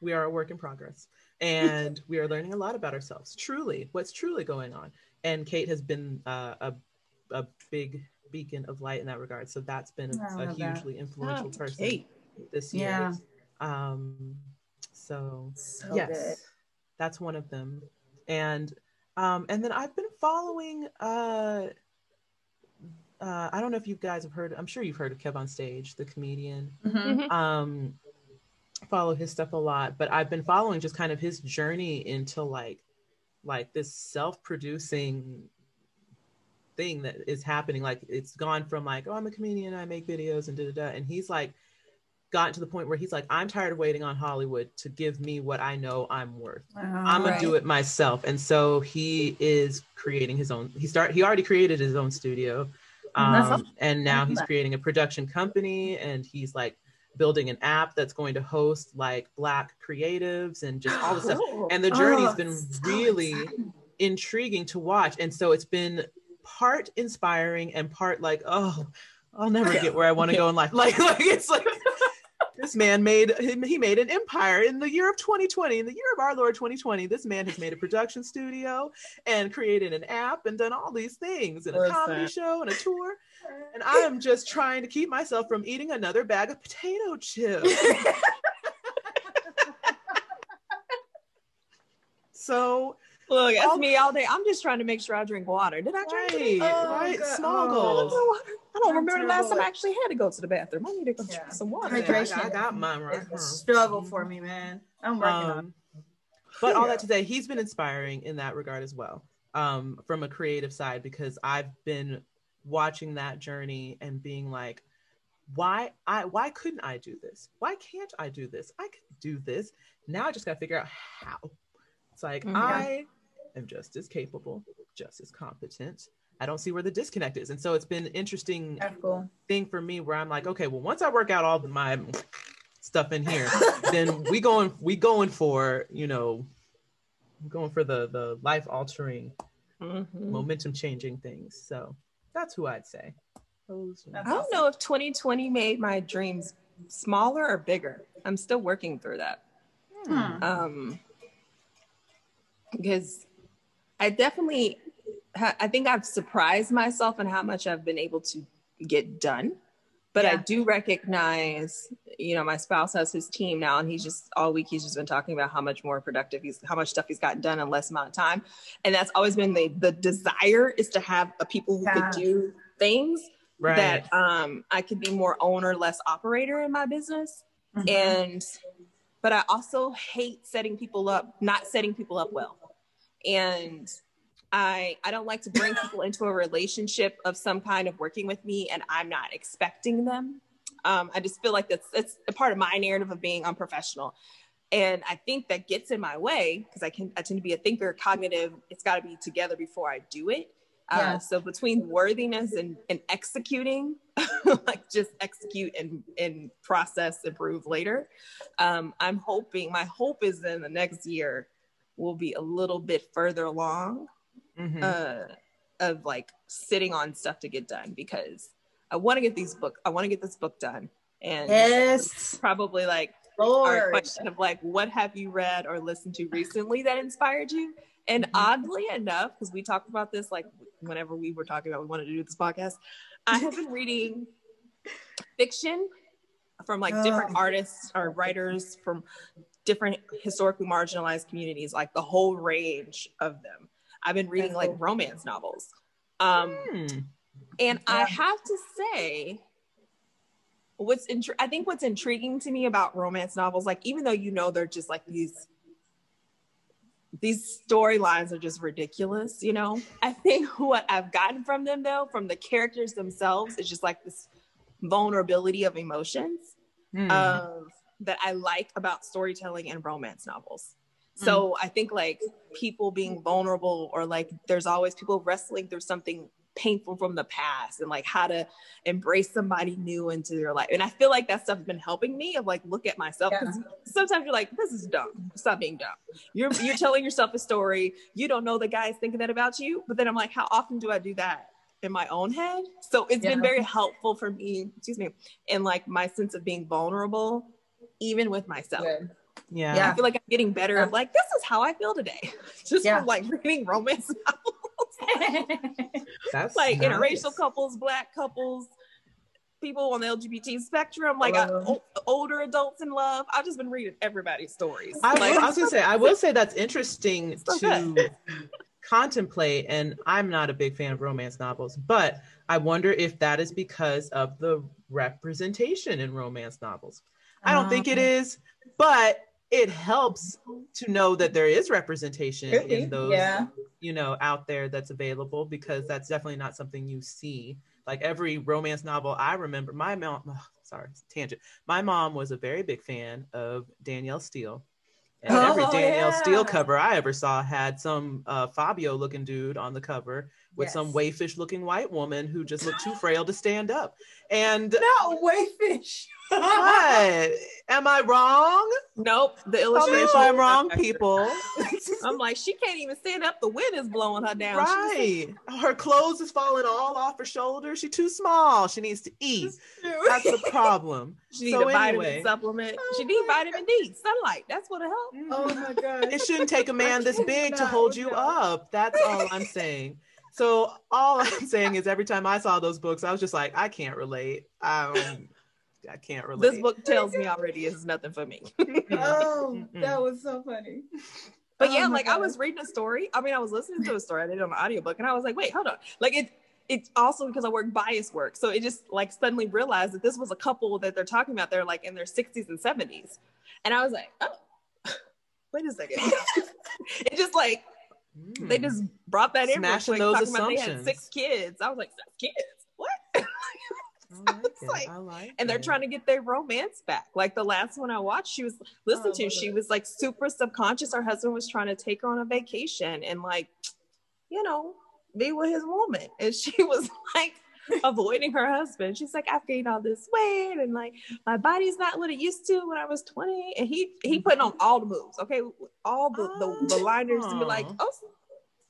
we are a work in progress and we are learning a lot about ourselves truly what's truly going on and kate has been uh, a, a big beacon of light in that regard so that's been a love that. hugely influential Oh, person Kate. this year Yeah. um so So yes good. that's one of them and um and then i've been following uh uh, I don't know if you guys have heard. I'm sure you've heard of Kev on Stage, the comedian Mhm. um follow his stuff a lot but i've been following just kind of his journey into like like this self-producing thing that is happening. Like it's gone from like oh i'm a comedian i make videos and da da da. And he's like gotten to the point where he's like i'm tired of waiting on hollywood to give me what i know i'm worth. I'm gonna Right. do it myself. And so he is creating his own he start he already created his own studio um, and now he's creating a production company and he's like building an app that's going to host like black creatives and just all this stuff. And the journey's Oh, been so really exciting. intriguing to watch. And so it's been part inspiring and part like oh i'll never get where i want to go in life. Like like it's like this man made he made an empire in the year of 2020 in the year of our lord 2020 this man has made a production studio and created an app and done all these things and a comedy show and a tour and i am just trying to keep myself from eating another bag of potato chips so Look, that's All- me all day. I'm just trying to make sure I drink water. Did I drink right today? Oh, right God. small Oh. I goals don't know. I don't I'm remember the last time I actually had to go to the bathroom. I need to go Yeah. drink some water. Hydration. I, I got mine right It's a struggle for me, man. I'm working on it. Um, but all that to say, he's been inspiring in that regard as well, um, from a creative side, because I've been watching that journey and being like, why I why couldn't I do this? Why can't I do this? I could do this. Now I just gotta figure out how. It's like Mhm. I am just as capable, just as competent. I don't see where the disconnect is. And so it's been interesting cool. thing for me where I'm like, okay, well, once I work out all the, my stuff in here, then we going we going for you know, going for the the life altering, Mhm. momentum changing things. So that's who I'd say. Those I don't know if 2020 made my dreams smaller or bigger. I'm still working through that. Hmm. Um, because I definitely, ha- I think I've surprised myself in how much I've been able to get done. But I do recognize, you know, my spouse has his team now, and he's just all week he's just been talking about how much more productive he's, how much stuff he's gotten done in less amount of time, and that's always been the the desire is to have a people who Yeah. could do things Right. that um I could be more owner, less operator in my business. Mhm. And but I also hate setting people up, not setting people up well. And I I don't like to bring people into a relationship of some kind of working with me and I'm not expecting them Um, I just feel like that's that's a part of my narrative of being unprofessional. And I think that gets in my way because I can I tend to be a thinker, cognitive. It's got to be together before I do it. Uh, so between worthiness and, and executing, like just execute and, and process, improve later. Um, I'm hoping, my hope is in the next year we'll be a little bit further along Mhm. uh, of like sitting on stuff to get done because I want to get these book, I want to get this book done. And Yes, probably like our question of like, what have you read or listened to recently that inspired you? And Mhm. oddly enough, because we talked about this like whenever we were talking about we wanted to do this podcast, I have been reading fiction from like different Oh. artists or writers from different historically marginalized communities, like the whole range of them. I've been reading like romance novels. Um, Hmm. and I have to say, what's intri- I think what's intriguing to me about romance novels, like even though you know they're just like these these storylines are just ridiculous, you know. I think what I've gotten from them though, from the characters themselves, is just like this vulnerability of emotions Hmm. of that I like about storytelling and romance novels. Mm-hmm. So I think like people being vulnerable or like there's always people wrestling through something painful from the past and like how to embrace somebody new into their life. And I feel like that stuff's been helping me of like look at myself because sometimes you're like, this is dumb. Stop being dumb. You're you're telling yourself a story. You don't know the guy's thinking that about you. But then I'm like, how often do I do that? In my own head. So it's been very helpful for me, excuse me, in like my sense of being vulnerable, even with myself. Good. Yeah. I feel like I'm getting better of like, this is how I feel today. Just Yeah. from like reading romance novels. That's like nice. interracial couples, black couples, people on the LGBT spectrum, like uh, older adults in love. I've just been reading everybody's stories. I, like, will- I was gonna say, I will say that's interesting So to contemplate, and I'm not a big fan of romance novels, but I wonder if that is because of the representation in romance novels. I don't think it Um, but it helps to know that there is representation in those, yeah. you know, out there that's available because that's definitely not something you see. Like every romance novel I remember, my mom, oh, sorry, tangent. My mom was a very big fan of Danielle Steel. And every Oh, Danielle yeah. Steel cover I ever saw had some uh, Fabio looking dude on the cover with some Yes. wayfish looking white woman who just looked too frail to stand up. And Not wayfish. What? Am I wrong? nope. The Tell me illustration. if I'm wrong, people. I'm like, she can't even stand up. The wind is blowing her down. She's Right. Her clothes is falling all off her shoulders. She's too small. She needs to eat. That's the problem. She need So a vitamin anyway. supplement. Oh she need vitamin D, sunlight. That's what it helps. Mm, oh my god. It shouldn't take a man this big to hold you up. That's all I'm saying. So all I'm saying is every time I saw those books, I was just like, I can't relate. I don't, I can't relate. This book tells me already it's nothing for me. Oh, that was so funny. But Oh yeah, my like I was reading a story. I mean, I was listening to a story. I did it on the audiobook and I was like, wait, hold on. Like it it's also because I work bias work. So it just like suddenly realized that this was a couple that they're talking about. They're like in their 60s and 70s. And I was like, oh, wait a second. it just like Mm. they just brought that in real Smashing quick, those talking about they had assumptions. six kids. I was like, six kids? I like it. like- I like and they're it. trying to get their romance back. Like the last one I watched, she was listening Oh, to, she it. was like super subconscious. Her husband was trying to take her on a vacation and like, you know, be with his woman. And she was like avoiding her husband. She's like, I've gained all this weight and like my body's not what it used to when I was 20. And he he mm-hmm. putting on all the moves, okay? All the the, the liners to be like, oh, oh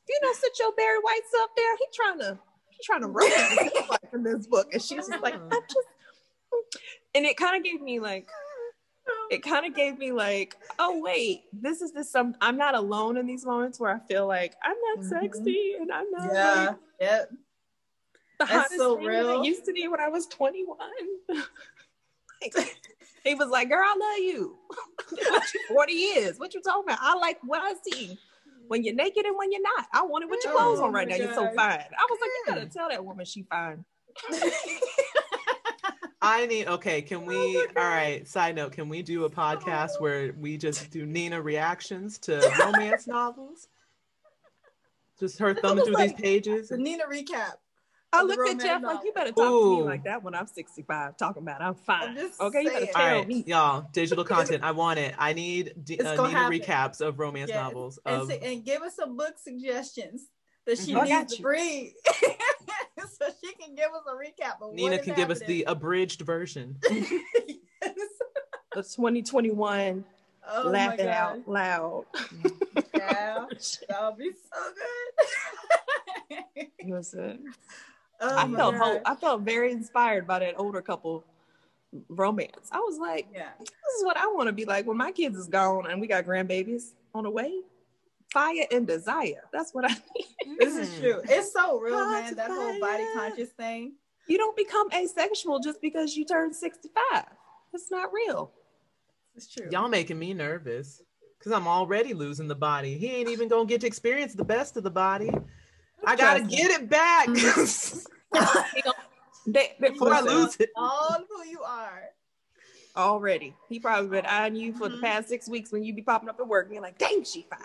you know, sit your Barry Whites up there. He trying to trying to romance his life in this book. And she's just like, I'm just and it kind of gave me like it kind of gave me like oh wait this is this some i'm not alone in these moments where i feel like i'm not Mhm. sexy and i'm not Yeah. like, Yep. the That's hottest so thing real. i used to be when i was 21 Like, he was like girl i love you what you 40 years what you talking about i like what i see when you're naked and when you're not i want it with your oh, clothes Oh on right now you're so fine i was like you gotta tell that woman she fine I need okay. Can we? Oh all right. Side note: Can we do a podcast oh. where we just do Nina reactions to romance novels? Just her thumbing through these pages. Nina recap. I of looked at Jeff like, you better talk to me like that when I'm 65, talking about I'm fine. I'm just okay, you better saying. All tell right, me. y'all, digital content. I want it. I need d- uh, gonna Nina happen. recaps of romance Yes. novels. and, Of, say- and give us some book suggestions that she Mhm. Needs to read, so she can give us a recap of Nina can is give us the abridged version. Yes. The 2021, Oh laugh it out loud. Yeah, that would be so good. Listen, oh I felt gosh. hope. I felt very inspired by that older couple romance. I was like, Yeah. this is what I want to be like when my kids is gone and we got grandbabies on the way. Fire and desire. That's what I need. This is Mm. true. It's so real, Hard man. to That whole body conscious thing. You don't become asexual just because you turn 65. It's not real. It's true. Y'all making me nervous because I'm already losing the body. He ain't even gonna get to experience the best of the body. I gotta get it back They, they, before I lose it. All of who you are. already. He probably been eyeing you for the Mhm. past six weeks when you be popping up at work and you're like, dang, she fine.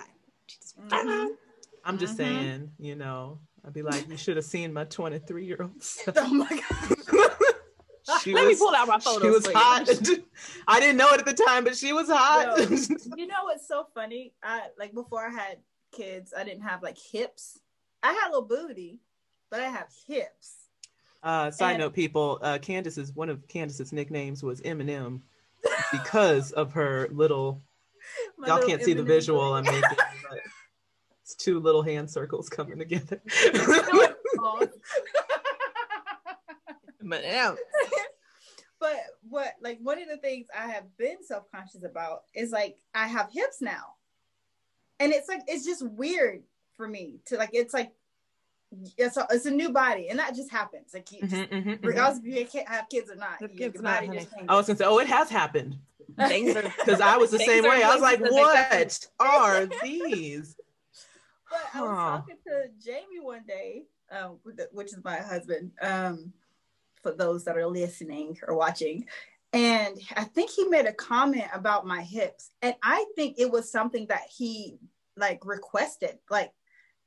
She's fine. Mhm. I'm just Mhm. saying, you know, I'd be like, you should have seen my 23 year old. Oh my god. she Let was, me pull out my photos. she was hot. I didn't know it at the time, but she was hot. Yo. You know what's so funny? I like before I had kids, I didn't have like hips. I have a little booty, but I have hips. Uh, side And- note, people, uh, Candace's one of Candace's nicknames was Eminem because of her little. My y'all little can't see the visual. I'm making, but it's two little hand circles coming together. But yeah, but what like one of the things I have been self-conscious about is like I have hips now. And it's like it's just weird for me to like it's like it's a, it's a new body and that just happens. Like you just, Mhm, mhm, mhm. regardless if you can't have kids or not, The your kids body not, just changes. I was gonna say, oh, it has happened because I was the same way. I was like, places that what are these? But I was Huh. talking to Jamie one day, um, which is my husband, um, for those that are listening or watching. And I think he made a comment about my hips. And I think it was something that he like requested. Like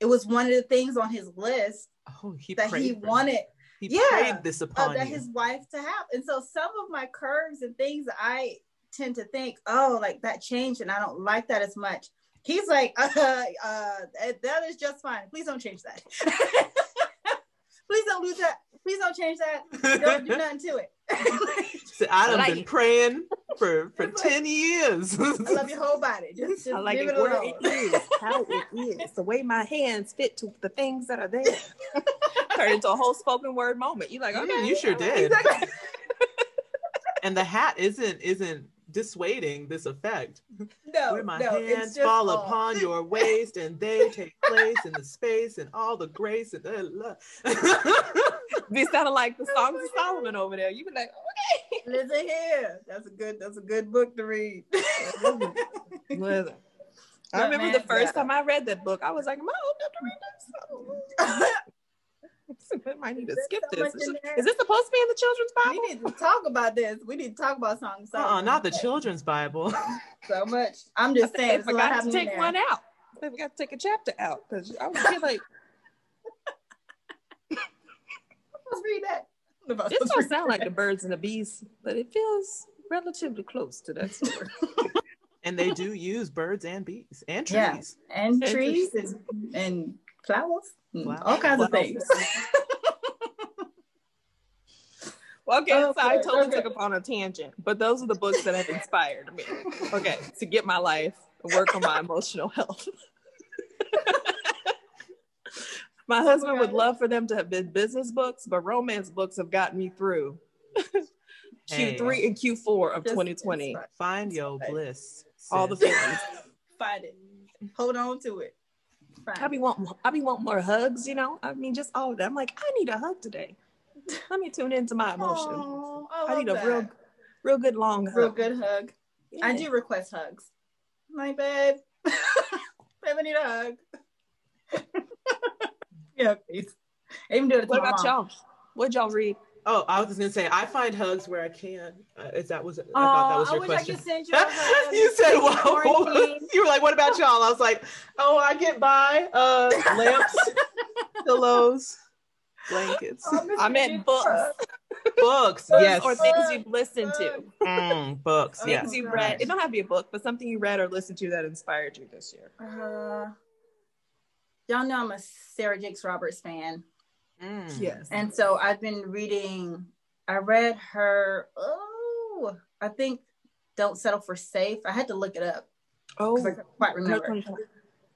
it was one of the things on his list Oh, he that he wanted He Yeah. prayed this uh, upon that you. his wife to have. And so some of my curves and things I tend to think, oh, like that changed and I don't like that as much. He's like, uh, uh, that is just fine. Please don't change that. Please don't lose that. Please don't change that. Don't do nothing to it. So I've like been it. praying for for It's like- ten years. I love your whole body. Just, just I like leave it it where it is, how it is, the way my hands fit to the things that are there. Turned into a whole spoken word moment. You like, Mm, okay, you sure all right. did. and the hat isn't isn't dissuading this effect. No, Where my no, it's hands fall all- upon your waist and they take place in the space and all the grace and the love. Be sounding like the songs of Solomon over there. You be like, okay. Listen here. That's a good. That's a good book to read. Listen. I remember man, the first yeah. time I read that book, I was like, Am I old enough to read this? I might need to There's skip so this. much in this supposed to be in the children's Bible? we need to talk about this. We need to talk about songs. uh-uh, not the children's Bible. so much. I'm just I saying. think there's I a lot forgot to take there. one out. I forgot to take a chapter out because I was feel like Let's read that. Let's this don't sound like the birds and the bees, but it feels relatively close to that story. and they do use birds and bees and trees. Yeah. and And trees and, and flowers, and Flowers. all kinds of things. Well, okay, Oh, so I totally okay. took upon a tangent, but those are the books that have inspired me. Okay, to get my life, work on my emotional health. Oh my husband would love for them to have been business books, but romance books have gotten me through Hey. Q3 and Q4 of Just 2020. inspire- Find your Right. bliss. All the sis. feelings. Find it. Hold on to it. Find I be want I be want more hugs, you know. I mean, just all of that. I'm like, I need a hug today. Let me tune into my it. emotion. Aw, I, I love need a that. real, real good long hug. real good hug. I do request hugs. I'm like, babe, babe, I need a hug. Yeah, please. I even do it to What about mom. y'all? What'd y'all read? Oh, I was just gonna say I find hugs where I can. Uh, is that was I Oh, thought that was I your wish question. I could send you a you said in wow. quarantine. you were like, what about y'all? I was like, oh, I get by. Uh lamps, pillows, blankets. I meant books. Books, Books yes. or things you've listened to. Mm, books, Oh, yes. Things you've read. It don't have to be a book, but something you read or listened to that inspired you this year. Uh, y'all know I'm a Sarah Jakes Roberts fan. Mm. Yes. And so I've been reading, I read her, oh, I think Don't Settle for Safe. I had to look it up Oh, because I couldn't quite remember.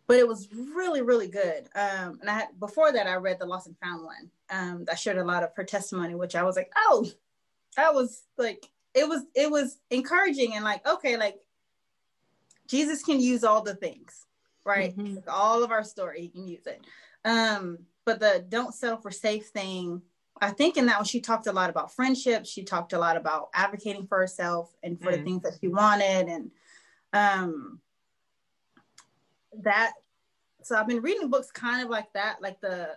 But it was really, really good. Um, and I had before that I read the Lost and Found one. Um, that shared a lot of her testimony, which I was like, oh, that was like it was it was encouraging and like, okay, like Jesus can use all the things, right? Mhm. Like, all of our story, he can use it. Um, but the don't settle for safe thing, I think in that one she talked a lot about friendship. She talked a lot about advocating for herself and for the Mm. things that she wanted, and um, that. So I've been reading books kind of like that, like the.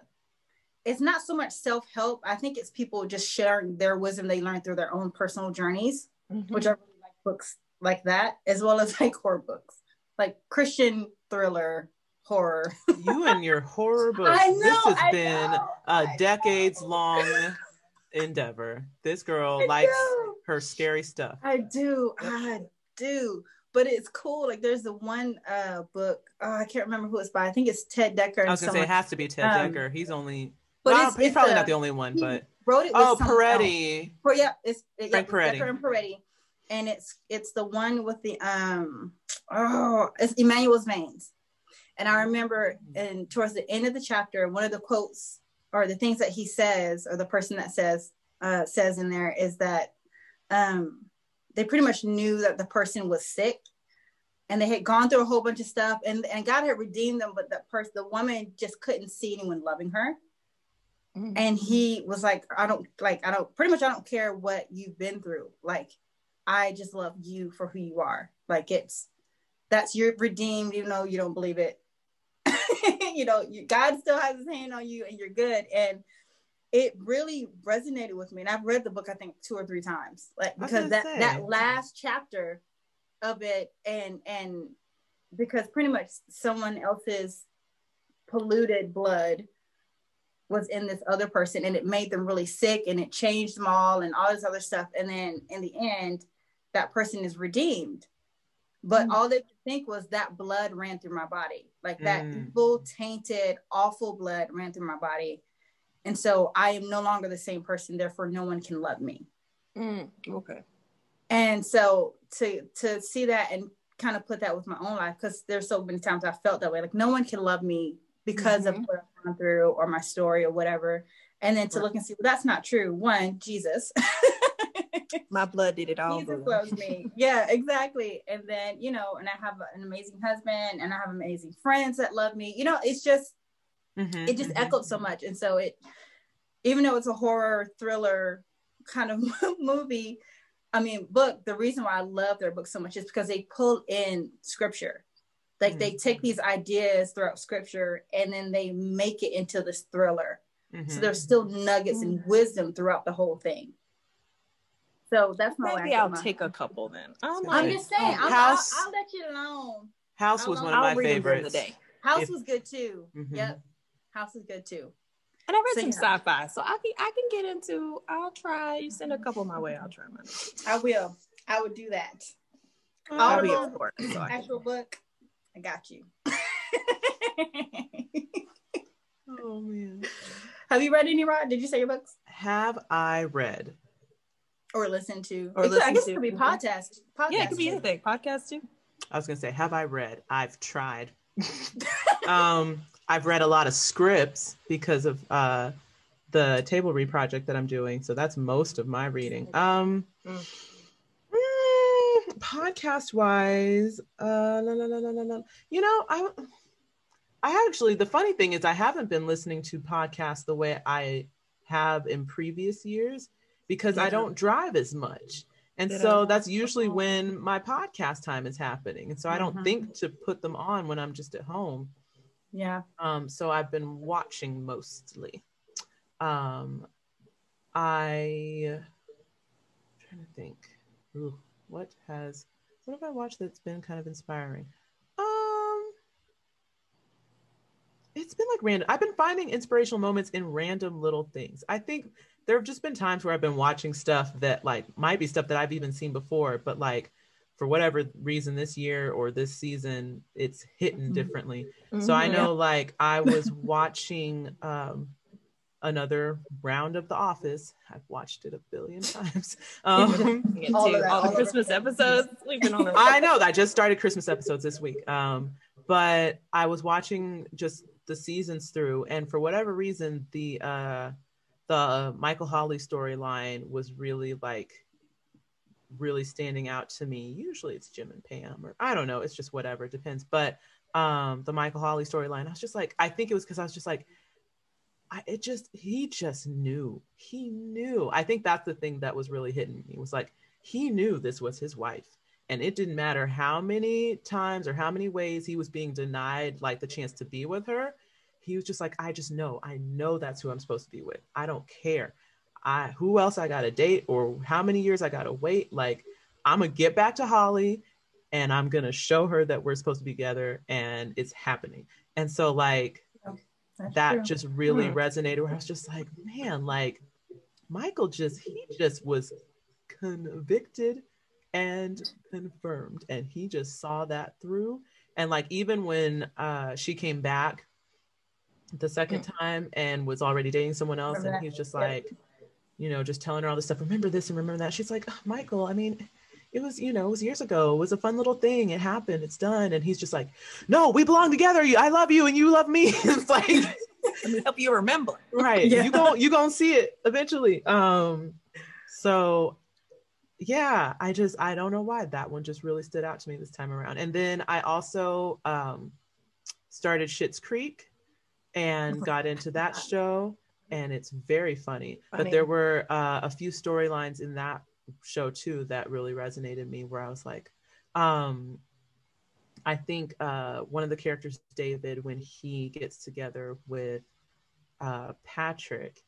It's not so much self help. I think it's people just sharing their wisdom they learned through their own personal journeys Mhm. which I really like books like that, as well as like horror books, like Christian thriller horror. You and your horror books. I know, this has I been know, a decades long endeavor. This girl I likes her scary stuff. I do, I do, but it's cool. Like there's the one uh book. Oh, I can't remember who it's by. I think it's Ted Dekker. I was gonna say it has to be Ted um, Dekker. He's only but well, it's- he's it's probably a- not the only one, but wrote it. With oh someone. Peretti. For yeah, it's yeah, Frank Peretti. Dekker and Peretti, and it's it's the one with the um oh it's Immanuel's veins, and I remember and towards the end of the chapter, one of the quotes or the things that he says or the person that says uh, says in there is that um they pretty much knew that the person was sick. And they had gone through a whole bunch of stuff, and, and God had redeemed them, but the person, the woman, just couldn't see anyone loving her. Mhm. and he was like i don't like i don't pretty much i don't care what you've been through. Like i just love you for who you are. Like it's that's you're redeemed even though you don't believe it. You know you, god still has his hand on you and you're good. And it really resonated with me. And i've read the book i think two or three times. Like because that say. that last chapter of it and and because pretty much someone else's polluted blood was in this other person and it made them really sick and it changed them all and all this other stuff. And then in the end that person is redeemed but Mm. all they could think was that blood ran through my body like that Mm. evil tainted awful blood ran through my body and so i am no longer the same person therefore no one can love me Mm, okay. and so to to see that and kind of put that with my own life because there's so many times i felt that way like no one can love me because of Mhm. what i've gone through or my story or whatever and then to Right. look and see well that's not true one jesus My blood did it all. jesus boo. loves me. Yeah exactly. And then you know and i have an amazing husband and i have amazing friends that love me. You know it's just Mhm, it just mhm. echoed so much. And so it even though it's a horror thriller kind of movie i mean book the reason why i love their book so much is because they pull in scripture. Like they take these ideas throughout scripture and then they make it into this thriller. So there's still nuggets and wisdom throughout the whole thing so that's my I Maybe get I'll my- take a couple then. I'm, I'm like, i'm just saying I'm, House- I'll, I'll let you alone House was I'll- one of I'll my read them favorites. the day. house If- was good too Mhm. yep house is good too And I read So, some yeah. sci-fi, so I can I can get into. I'll try. You send a couple my way. I'll try mine. i will i would do that I'll be Audible, at work. So I actual book, I got you. Oh man. Have you read any Rod? Did you say your books Have I read? Or listen to? Or It could- I guess to. it could be podcast. podcast yeah, it could be too. anything. Podcast too. I was gonna say, have I read? I've tried. um, I've read a lot of scripts because of uh, the table read project that I'm doing. So that's most of my reading. Um, Mm. mm, podcast wise, uh, la, la, la, la, la, la. you know, I, I actually, the funny thing is, I haven't been listening to podcasts the way I have in previous years because I don't drive as much. And so that's usually when my podcast time is happening. And so I don't Mhm. think to put them on when I'm just at home. Yeah. Um, so I've been watching mostly. Um, I trying to think. Ooh, what has what have I watched that's been kind of inspiring? Um, it's been like random. I've been finding inspirational moments in random little things. I think there have just been times where I've been watching stuff that like might be stuff that I've even seen before, but like for whatever reason this year or this season, it's hitting Mhm. differently. Mm-hmm. So I know like I was watching um another round of The Office. I've watched it a billion times. Um All to of that, all all the of Christmas it. episodes. We've been on. a- I know I just started Christmas episodes this week. Um, but I was watching just the seasons through, and for whatever reason, the uh, the Michael Holly storyline was really like really standing out to me. Usually it's Jim and Pam, or I don't know. It's just whatever. It depends. But um, the Michael Holly storyline, I was just like, I think it was because I was just like. I, it just he just knew he knew i think that's the thing that was really hitting me was like he knew this was his wife and it didn't matter how many times or how many ways he was being denied like the chance to be with her he was just like i just know. I know that's who i'm supposed to be with. I don't care. I who else i gotta date or how many years i gotta wait? Like i'm gonna get back to holly and i'm gonna show her that we're supposed to be together and it's happening. And so like That's that true. just really Hmm. resonated where I was just like, man, like Michael just he just was convicted and confirmed and he just saw that through. And like even when uh she came back the second time and was already dating someone else and he's just like you know just telling her all this stuff remember this and remember that. She's like "Oh, michael i mean it was you know it was years ago. It was a fun little thing. It happened. It's done. And he's just like no we belong together. I love you and you love me. It's like Let me help you remember. right. Yeah. you gon' you gonna see it eventually. Um so yeah i just i don't know why that one just really stood out to me this time around. And then i also um started Schitt's creek and got into that show and it's very funny, but there were uh, a few storylines in that show too that really resonated me where i was like um i think uh one of the characters david when he gets together with uh patrick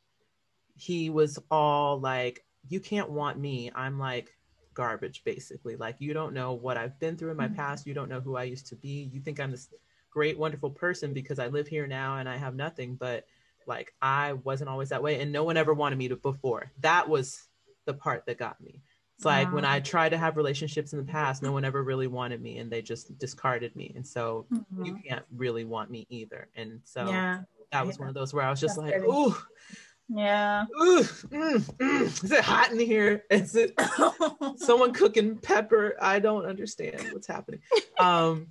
he was all like you can't want me. I'm like garbage basically. Like you don't know what i've been through in my Mhm. past. You don't know who i used to be. You think i'm this great wonderful person because i live here now and i have nothing but like i wasn't always that way and no one ever wanted me to before that was the part that got me it's like when i tried to have relationships in the past no one ever really wanted me and they just discarded me and so you Mhm. can't really want me either and so yeah, that was Yeah. one of those where i was just That's like ooh yeah. Ooh, mm, mm. Is it hot in here? Is it someone cooking pepper? I don't understand what's happening. Um,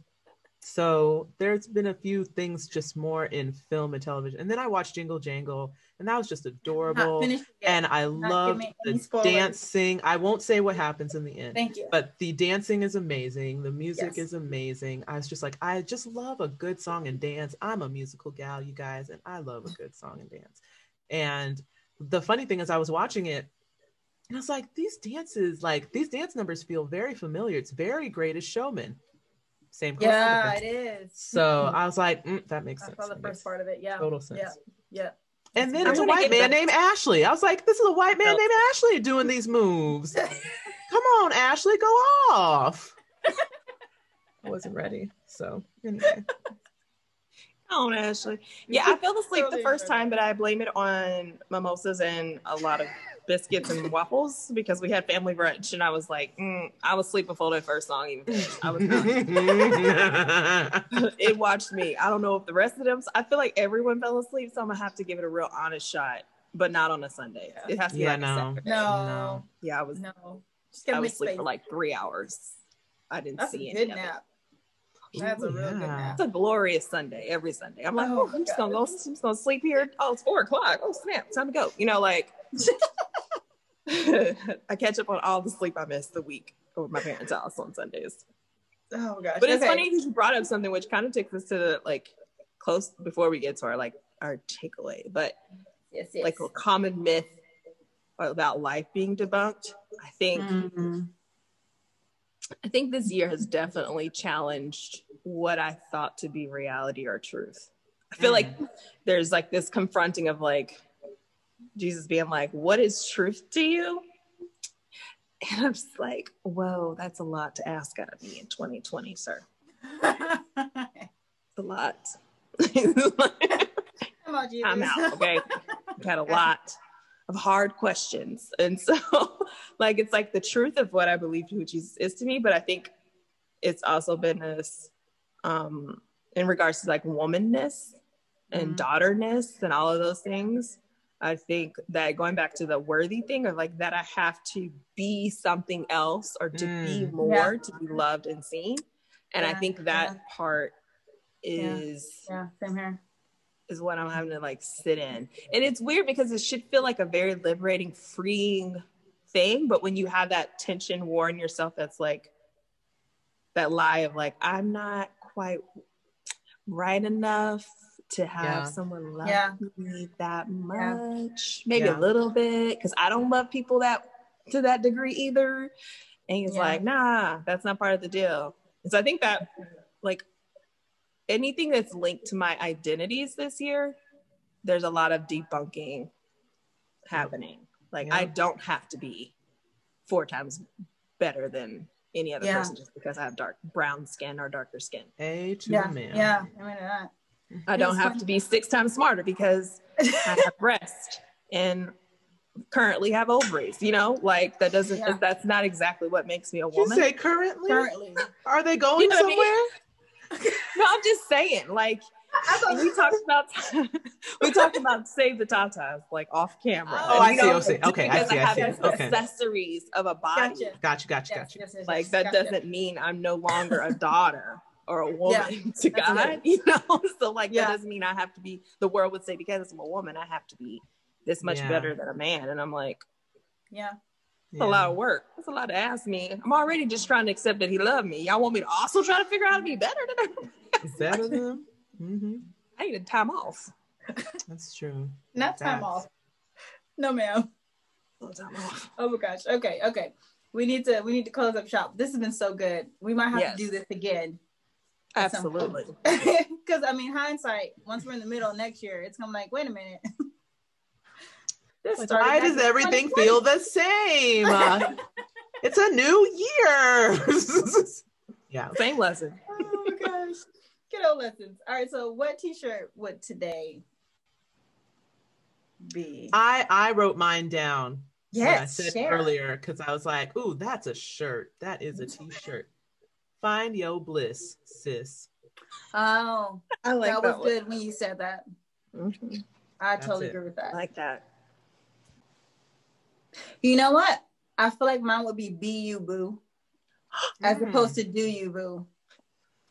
so there's been a few things just more in film and television, and then I watched Jingle Jangle, and that was just adorable. And I loved give me any the spoilers. dancing. I won't say what happens in the end, Thank you. but the dancing is amazing. The music Yes. is amazing. I was just like, I just love a good song and dance. I'm a musical gal, you guys, and I love a good song and dance. And the funny thing is, I was watching it, and I was like, these dances, like these dance numbers, feel very familiar. It's very Greatest Showman. Same. yeah, it is. So I was like, mm, that makes I sense. saw the That first part of it. Yeah. total sense. Yeah. Yeah. And then it's a white man back- named Ashley. I was like, this is a white man Nope. named Ashley doing these moves. Come on, Ashley, go off. I wasn't ready. So anyway. Oh, Ashley. Yeah, I fell asleep the first agree. time, but I blame it on mimosas and a lot of biscuits and waffles because we had family brunch, and I was like, mm, I was asleep before the first song even finished. I was it watched me. I don't know if the rest of them. I feel like everyone fell asleep, so I'm gonna have to give it a real honest shot, but not on a Sunday. Yeah. It has to be Yeah, like no. a Saturday. No. No. Yeah, I was. No. Just I gotta was make asleep space. for like three hours. I didn't That's see a any good of it. nap. That's a real good nap. It's a glorious Sunday every Sunday. I'm like, Oh, oh, I'm just gonna go. I'm just gonna sleep here. Oh, it's four o'clock. Oh snap, time to go. You know, like I catch up on all the sleep I missed the week over my parents' house on Sundays. Oh gosh. But it's Okay. funny because you brought up something which kind of takes us to the like close before we get to our like our takeaway, but Yes, yes. like a common myth about life being debunked. I think Mhm. I think this year has definitely challenged what I thought to be reality or truth. I feel like mm. there's like this confronting of like Jesus being like, What is truth to you? And I'm just like, Whoa, that's a lot to ask out of me in 2020, sir. It's a lot. Come on, Jesus. I'm out. Okay. I've had a lot of hard questions. And so, like, it's like the truth of what I believe who Jesus is to me. But I think it's also been this, um, in regards to like womanness and Mhm. daughterness and all of those things. I think that going back to the worthy thing of like that I have to be something else or to be Mm. more Yeah. to be loved and seen. And I think that yeah. part Yeah. is Yeah, same here. is what I'm having to like sit in. And it's weird because it should feel like a very liberating, freeing thing. But when you have that tension war in yourself, that's like that lie of like, I'm not quite right enough to have Yeah. someone love Yeah. me that Yeah. much. Maybe Yeah. a little bit, because I don't love people that to that degree either. And he's Yeah. like, nah, that's not part of the deal. And so I think that like anything that's linked to my identities this year, there's a lot of debunking happening. Like I don't have to be four times better than any other Yeah. person just because I have dark brown skin or darker skin. A to Yeah, the man. yeah. I mean that. I don't have to be six times smarter because I have breast and currently have ovaries. You know, like that doesn't. Yeah. That's not exactly what makes me a Did you woman. say currently? Currently, Are they going You know what I mean? somewhere? no, I'm just saying. Like I thought we talked about we talked about save the tatas like off camera. Oh, I And we see, don't- I oh, see. Okay, I because see, I have see. Okay. accessories of a body. Gotcha. Gotcha, gotcha, Yes, gotcha. yes, yes, Like that gotcha. doesn't mean I'm no longer a daughter or a woman to God. good. You know, so like Yeah. that doesn't mean I have to be. The world would say because I'm a woman, I have to be this much Yeah. better than a man. And I'm like, Yeah. it's a lot of work. That's a lot to ask me. I'm already just trying to accept that he loved me. Y'all want me to also try to figure out how to be better than him? Better than hmm I need a time off. That's true. Not time off. No, ma'am. A time off. Oh my gosh. Okay. Okay. We need to we need to close up shop. This has been so good. We might have Yes. to do this again. at some point. Absolutely. Because I mean, hindsight. Once we're in the middle of next year, it's gonna be like, wait a minute. this why does everything feel the same? Uh, it's a new year. yeah. Same lesson. oh my gosh. Good old lessons. All right. So, what T-shirt would today be? I I wrote mine down. when I yes. said share. earlier because I was like, "Ooh, that's a shirt. That is a t-shirt." Find your bliss, sis. Oh, I like that that, was good when you said that. Mhm. I That's totally it. agree with that. I that. like that. You know what? I feel like mine would be "Be You Boo" as Mm. opposed to "Do You Boo."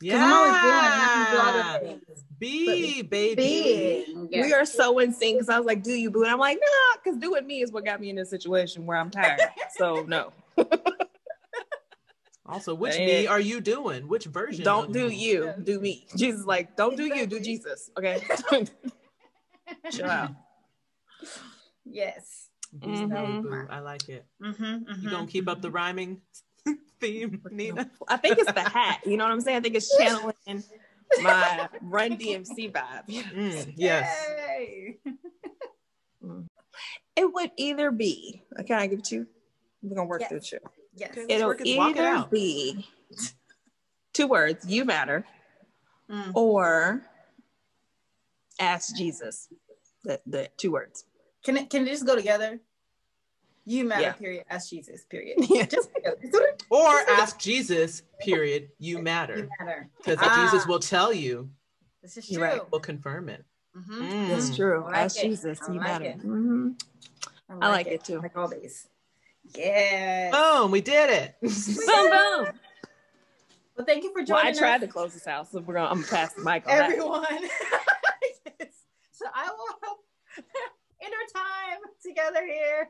Yeah. I'm always doing it, and I can do other things. Be baby. We are so in sync because I was like, "Do you boo?" And I'm like, "Nah," because doing me is what got me in this situation where I'm tired. so no, Also, which Hey. me are you doing? Which version? don't do me? you, Yes. do me. Jesus, is like, don't do you, do Jesus. Okay, chill out. Yes. Be Mhm. I like it. Mm-hmm, You gonna keep up the rhyming theme, Nina? I think it's the hat. You know what I'm saying? I think it's channeling my Run DMC vibe. Mm, yes. Yay. It would either be. Can I give it to you? We're gonna work Yes. through it. Yes. It'll work it- walk it either be two words. You matter. Mm. or ask Jesus. The, the two words. Can it can it just go together? You matter. Yeah. Period. Ask Jesus. Period. Yeah. Just together. Just. Or ask Jesus. Period. You matter, You matter. because Ah. Jesus will tell you. This is You're true. right. Will confirm it. Mm-hmm. Mm. That's true. Like ask it. Jesus. I You like matter. it. Mhm. I like it too. I like all these. Yes. Boom! We did it. Boom, boom. Well, thank you for joining Well, I joining tried us, to close this out, so we're gonna. I'm gonna pass the mic on that. everyone. Yes. So I will end our time together here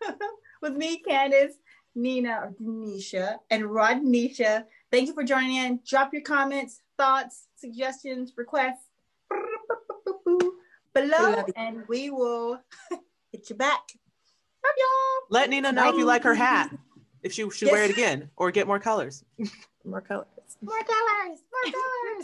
with me, Candace, Nina, or Denisha, and Rodnisha. Thank you for joining in. Drop your comments, thoughts, suggestions, requests below, and we will hit you back. Love y'all. Let Nina know if you like her hat. If she should wear it again or get more colors. More colors. More colors. More colors.